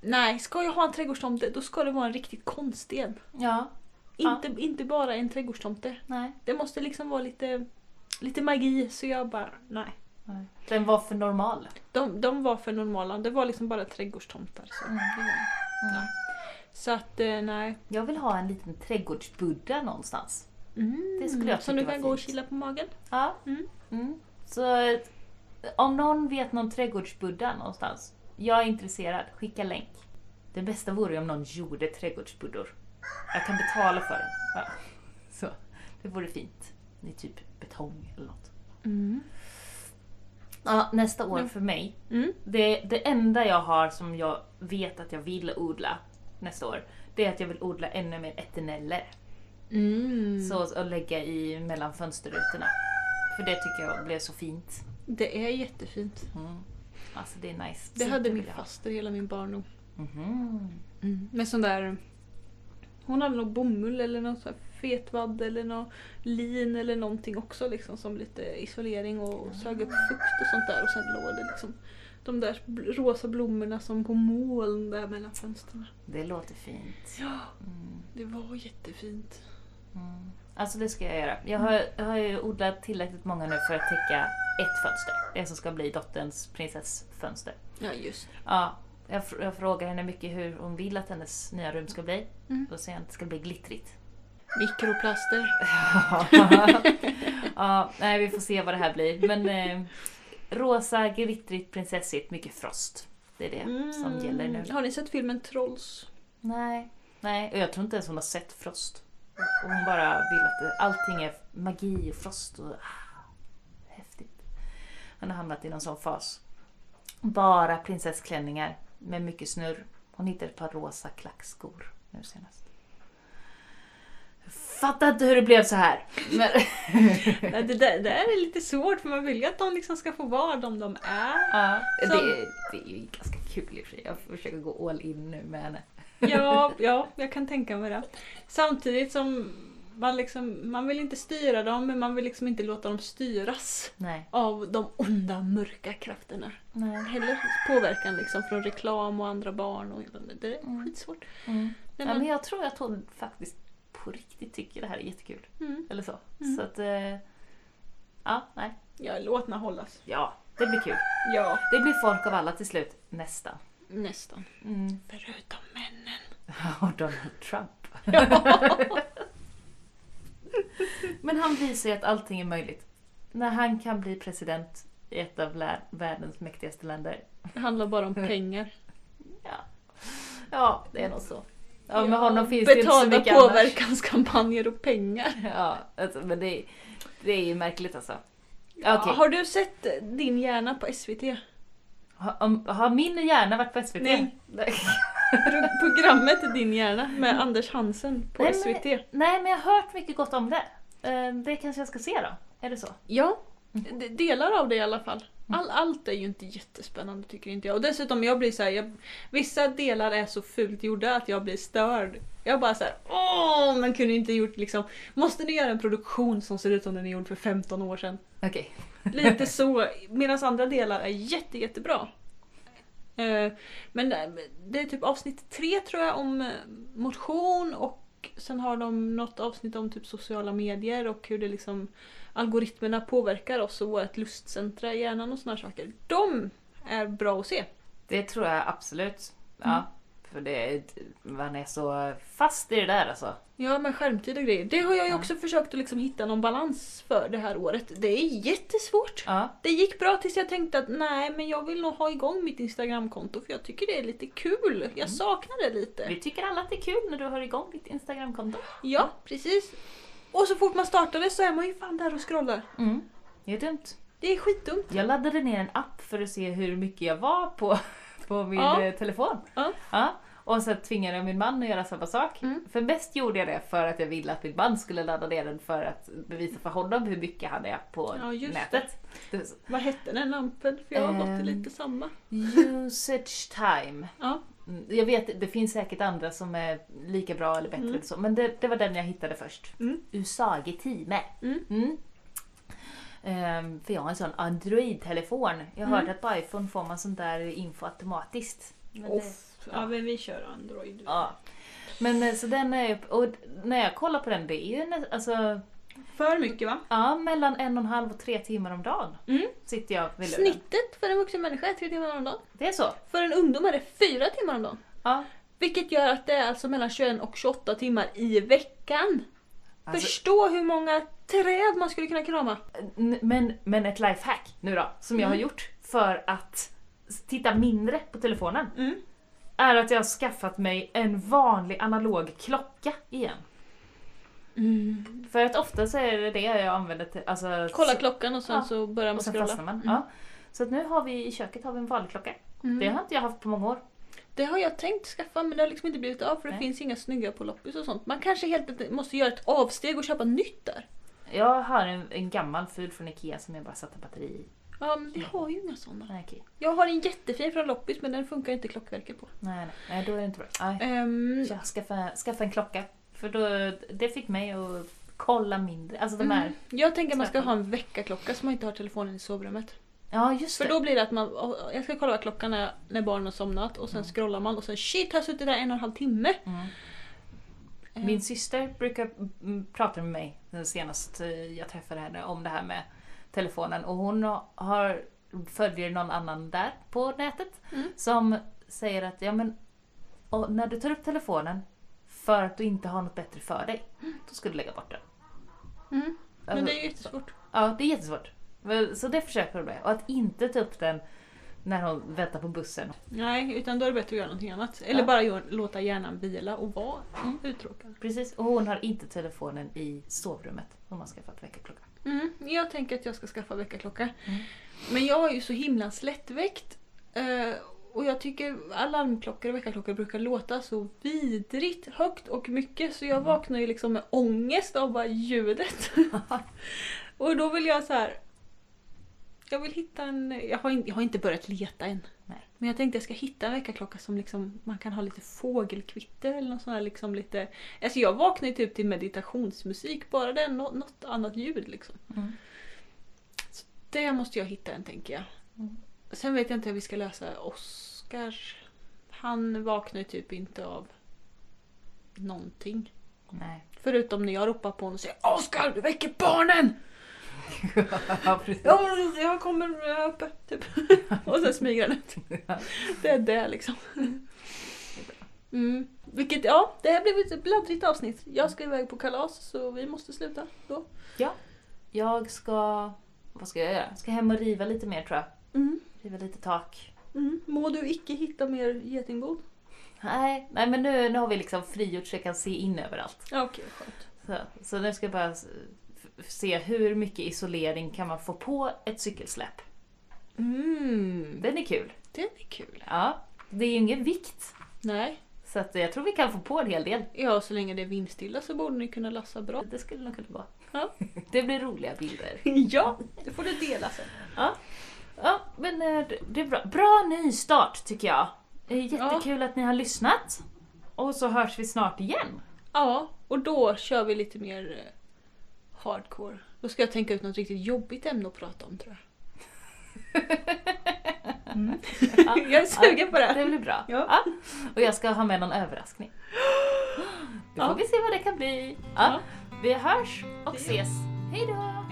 Nej, ska jag ha en trädgårdstomte då ska det vara en riktigt konstig en. Ja, Inte, inte bara en trädgårdstomte. nej. Det måste liksom vara lite, lite magi så jag bara nej. nej. Den var för normal. De, de var för normala. Det var liksom bara trädgårdstomtar. Så, Mm. nej. så att eh, nej. Jag vill ha en liten trädgårdsbuddha någonstans. Mm. Det skulle jag tycka du kan var gå och kila på magen. Ja. Mm. Mm. Så om någon vet någon trädgårdsbuddha någonstans, jag är intresserad, skicka länk. Det bästa vore ju om någon gjorde trädgårdsbuddor. Jag kan betala för den. Ja. Så, det vore fint. I typ betong eller något. Mm. Ja, nästa år Mm. för mig, Mm. det, det enda jag har som jag vet att jag vill odla nästa år, det är att jag vill odla ännu mer eterneller. Mm. Så att lägga i mellan fönsterrutorna. För det tycker jag blev så fint. Det är jättefint. Mm. Alltså det är nice. Det Så hade min faster hela min barndom. Mhm. Med sån där... Hon hade nog bomull eller något sån fetvadd eller något lin eller någonting också liksom som lite isolering och sög upp fukt och sånt där och sen låg det liksom de där rosa blommorna som på moln där mellan fönstren. Det låter fint. Ja, Mm. det var jättefint. Mm. Alltså det ska jag göra. Jag har, jag har ju odlat tillräckligt många nu för att täcka ett fönster. Det som ska bli dotterns prinsessfönster. Ja, just Ja, jag, jag frågar henne mycket hur hon vill att hennes nya rum ska bli. Mm. Då säger att det ska bli glittrigt. Mikroplaster. ja, nej, vi får se vad det här blir. Men eh, rosa, glittrigt, prinsessigt, mycket frost. Det är det som gäller nu. Har ni sett filmen Trolls? Nej, nej, och jag tror inte ens hon har sett Frost. Och Hon bara vill att det, allting är magi och Frost och ah, häftigt. Hon har hamnat i någon sån fas. Bara prinsessklänningar med mycket snurr. Hon hittade ett par rosa klackskor nu senast. Fattar inte hur det blev så här. Men, det, där, det där är lite svårt för man vill ju att de liksom ska få vara de de är. ja, det, Som- är- det är ju ganska kul i och för sig. Jag försöker gå all in nu med henne. Ja, ja, jag kan tänka mig det. Samtidigt som man, liksom, man vill inte styra dem men man vill liksom inte låta dem styras Nej. av de onda mörka krafterna. Nej. Heller påverkan liksom från reklam och andra barn. Och, det är Mm. skitsvårt. Mm. Nej, Ja, men- men jag tror att hon faktiskt på riktigt tycker det här är jättekul. Mm. Eller så. Mm. Så att... Eh, ja, nej. Ja, låt hållas. Ja, det blir kul. Ja, Det blir folk av alla till slut. Nästan. Nästan. Mm. Förutom männen. Och Donald Trump. men han visar ju att allting är möjligt. När han kan bli president i ett av världens mäktigaste länder. Det handlar bara om pengar. Ja, ja det är nog så. Ja, med Ja, honom finns det inte så mycket annars. påverkanskampanjer och pengar. Ja, alltså, men det, det är ju märkligt alltså. Okej. Har du sett Din hjärna på SVT? Har, min hjärna varit på SVT? Nej. Nej. Pro- Programmet Din hjärna med Anders Hansen på Nej, men- SVT. Nej, men jag har hört mycket gott om det. Eh, Det kanske jag ska se då. Är det så? Ja, d- delar av det i alla fall. All, allt är ju inte jättespännande tycker inte jag. Och dessutom jag blir så här, jag, vissa delar är så fult gjorda att jag blir störd. Jag bara så här, åh, man kunde inte gjort liksom, måste ni göra en produktion som ser ut som den är gjord för 15 år sedan? Okej. Lite så, medan andra delar är jätte, jättebra. Eh, Men det- det är typ avsnitt tre tror jag om eh, motion och sen har de något avsnitt om typ sociala medier och hur det liksom algoritmerna påverkar oss och vårt lustcentra i hjärnan och här saker. De är bra att se. Det tror jag absolut. Ja. Mm. För det, man är så fast i det där alltså. Ja, med skärmtid och grejer. Det har jag ju Ja. också försökt att liksom hitta någon balans för det här året. Det är jättesvårt. Ja. Det gick bra tills jag tänkte att nej, men jag vill nog ha igång mitt Instagramkonto för jag tycker det är lite kul. Jag Mm. saknar det lite. Vi tycker alla att det är kul när du har igång ditt Instagramkonto. Ja, precis. Och så fort man startar det så är man ju fan där och scrollar. Mm. Det är dumt. Det är skitdumt. Jag laddade ner en app för att se hur mycket jag var på, på min Ja. eh, telefon. Ja. Ja. Och sen tvingade jag min man att göra samma sak. Mm. För mest gjorde jag det för att jag ville att min man skulle ladda ner den för att bevisa för honom hur mycket han är på Ja, just nätet. Det. Vad hette den lampen? För jag har gått till Ehm. lite samma. Usage time. Ja. Mm, Jag vet, det finns säkert andra som är lika bra eller bättre Mm. eller så, men det, det var den jag hittade först. Mm. Usagi-time. Mm. Mm. Ehm, för jag har en sån Android-telefon. Jag har Mm. hört att på iPhone får man sånt där info automatiskt. Men det- Off. Ja, men vi kör Android. ja. Men eh, så den är och när jag kollar på den, det är ju alltså, För mycket va? ja, mellan en och en halv och tre timmar om dagen. Mm. Sitter jag vid luren. Snittet för en vuxen människa är tre timmar om dagen. Det är så? För en ungdom är det fyra timmar om dagen. Ja. Vilket gör att det är alltså mellan 21 och 28 timmar i veckan. Alltså, Förstå hur många träd man skulle kunna krama. Men, men ett lifehack nu då, som jag har Mm. gjort för att titta mindre på telefonen, Mm. är att jag har skaffat mig en vanlig analog klocka igen. Mm. För att ofta så är det det jag använder till, alltså... Kolla klockan och sen Ja. så börjar man och sen scrolla. fastnar man. Mm. Ja. Så att nu har vi i köket har vi en vanlig klocka. Mm. Det har inte jag haft på många år. Det har jag tänkt skaffa men det har liksom inte blivit av för det Nej. finns inga snygga på loppis och sånt. Man kanske helt enkelt måste göra ett avsteg och köpa nytt där. Jag har en, en gammal ful från Ikea som jag bara satte batteri i. Ja men vi har ju inga sådana. Nej, okej. Jag har en jättefin från loppis men den funkar inte klockverket på. nej, nej, nej, då är det inte bra. Nej. Jag skaffade, skaffade en klocka. För då, det fick mig att kolla mindre. Alltså de här... mm, jag tänker att man ska ha en väckarklocka så man inte har telefonen i sovrummet. Ja, just För det. då blir det att man, jag ska kolla vad klockan är när barnen har somnat och sen Mm. scrollar man och sen shit, har jag suttit där en och en halv timme. Mm. Ehm, Min syster brukar mm, prata med mig senast eh, jag träffade henne om det här med telefonen och hon har, följer någon annan där på nätet Mm. som säger att ja, men, och när du tar upp telefonen för att du inte har något bättre för dig, då ska du lägga bort den. Mm, men Alltså, det är jättesvårt. Ja, det är jättesvårt. Så det försöker hon med. Och att inte ta upp den när hon väntar på bussen. Nej, utan då är det bättre att göra någonting annat. Eller Ja. bara låta hjärnan vila och vara Mm. uttråkad. Precis, och hon har inte telefonen i sovrummet. Hon har skaffat väckarklocka. Mm, jag tänker att jag ska skaffa väckarklocka. Mm. Men jag är ju så himla slättväckt. Och jag tycker alarmklockor och väckarklockor brukar låta så vidrigt högt och mycket så jag Mm. vaknar ju liksom med ångest av bara ljudet. och då vill jag så här. Jag vill hitta en... Jag har, in, jag har inte börjat leta än. Nej. Men jag tänkte jag ska hitta en väckarklocka som liksom, man kan ha lite fågelkvitter eller något sånt här liksom lite... Alltså jag vaknar ju typ till meditationsmusik, bara det är nå- något annat ljud liksom. Mm. Det måste jag hitta en tänker jag. Mm. Sen vet jag inte hur vi ska lösa Oscar. Han vaknar ju typ inte av någonting. Nej. Förutom när jag ropar på honom och säger Oskar du väcker barnen! ja, precis. Ja, jag kommer uppe. Typ. och sen smyger han ut. Det är det liksom. Mm. Vilket, ja, det här blev ett bladdrigt avsnitt. Jag ska iväg på kalas så vi måste sluta då. Jag ska... Vad ska jag göra? Jag ska hem och riva lite mer tror jag. Mm. Riva lite tak. Mm. Må du icke hitta mer getingbo? Nej, nej men nu, nu har vi liksom frigjort så jag kan se in överallt. Okej, skönt. Så, så nu ska jag bara se hur mycket isolering kan man få på ett cykelsläp. Mm. Den är kul. Den är kul. Ja, det är ju ingen vikt. Nej. Så att jag tror vi kan få på en hel del. Ja, så länge det är vindstilla så borde ni kunna lassa bra. Det skulle nog kunna vara. Ja. Det blir roliga bilder. ja, det får du dela sen. Ja, men eh, det- är bra. Bra nystart tycker jag. Jättekul att ni har lyssnat. Och så hörs vi snart igen. Ja, och då kör vi lite mer eh, hardcore. Då ska jag tänka ut något riktigt jobbigt ämne att prata om tror jag. Mm. Ja, jag är sugen på det. Det blir bra. Ja. Och jag ska ha med någon överraskning. Då får Ja. vi se vad det kan bli. Ja. Ja. Vi hörs och ses. Hej då!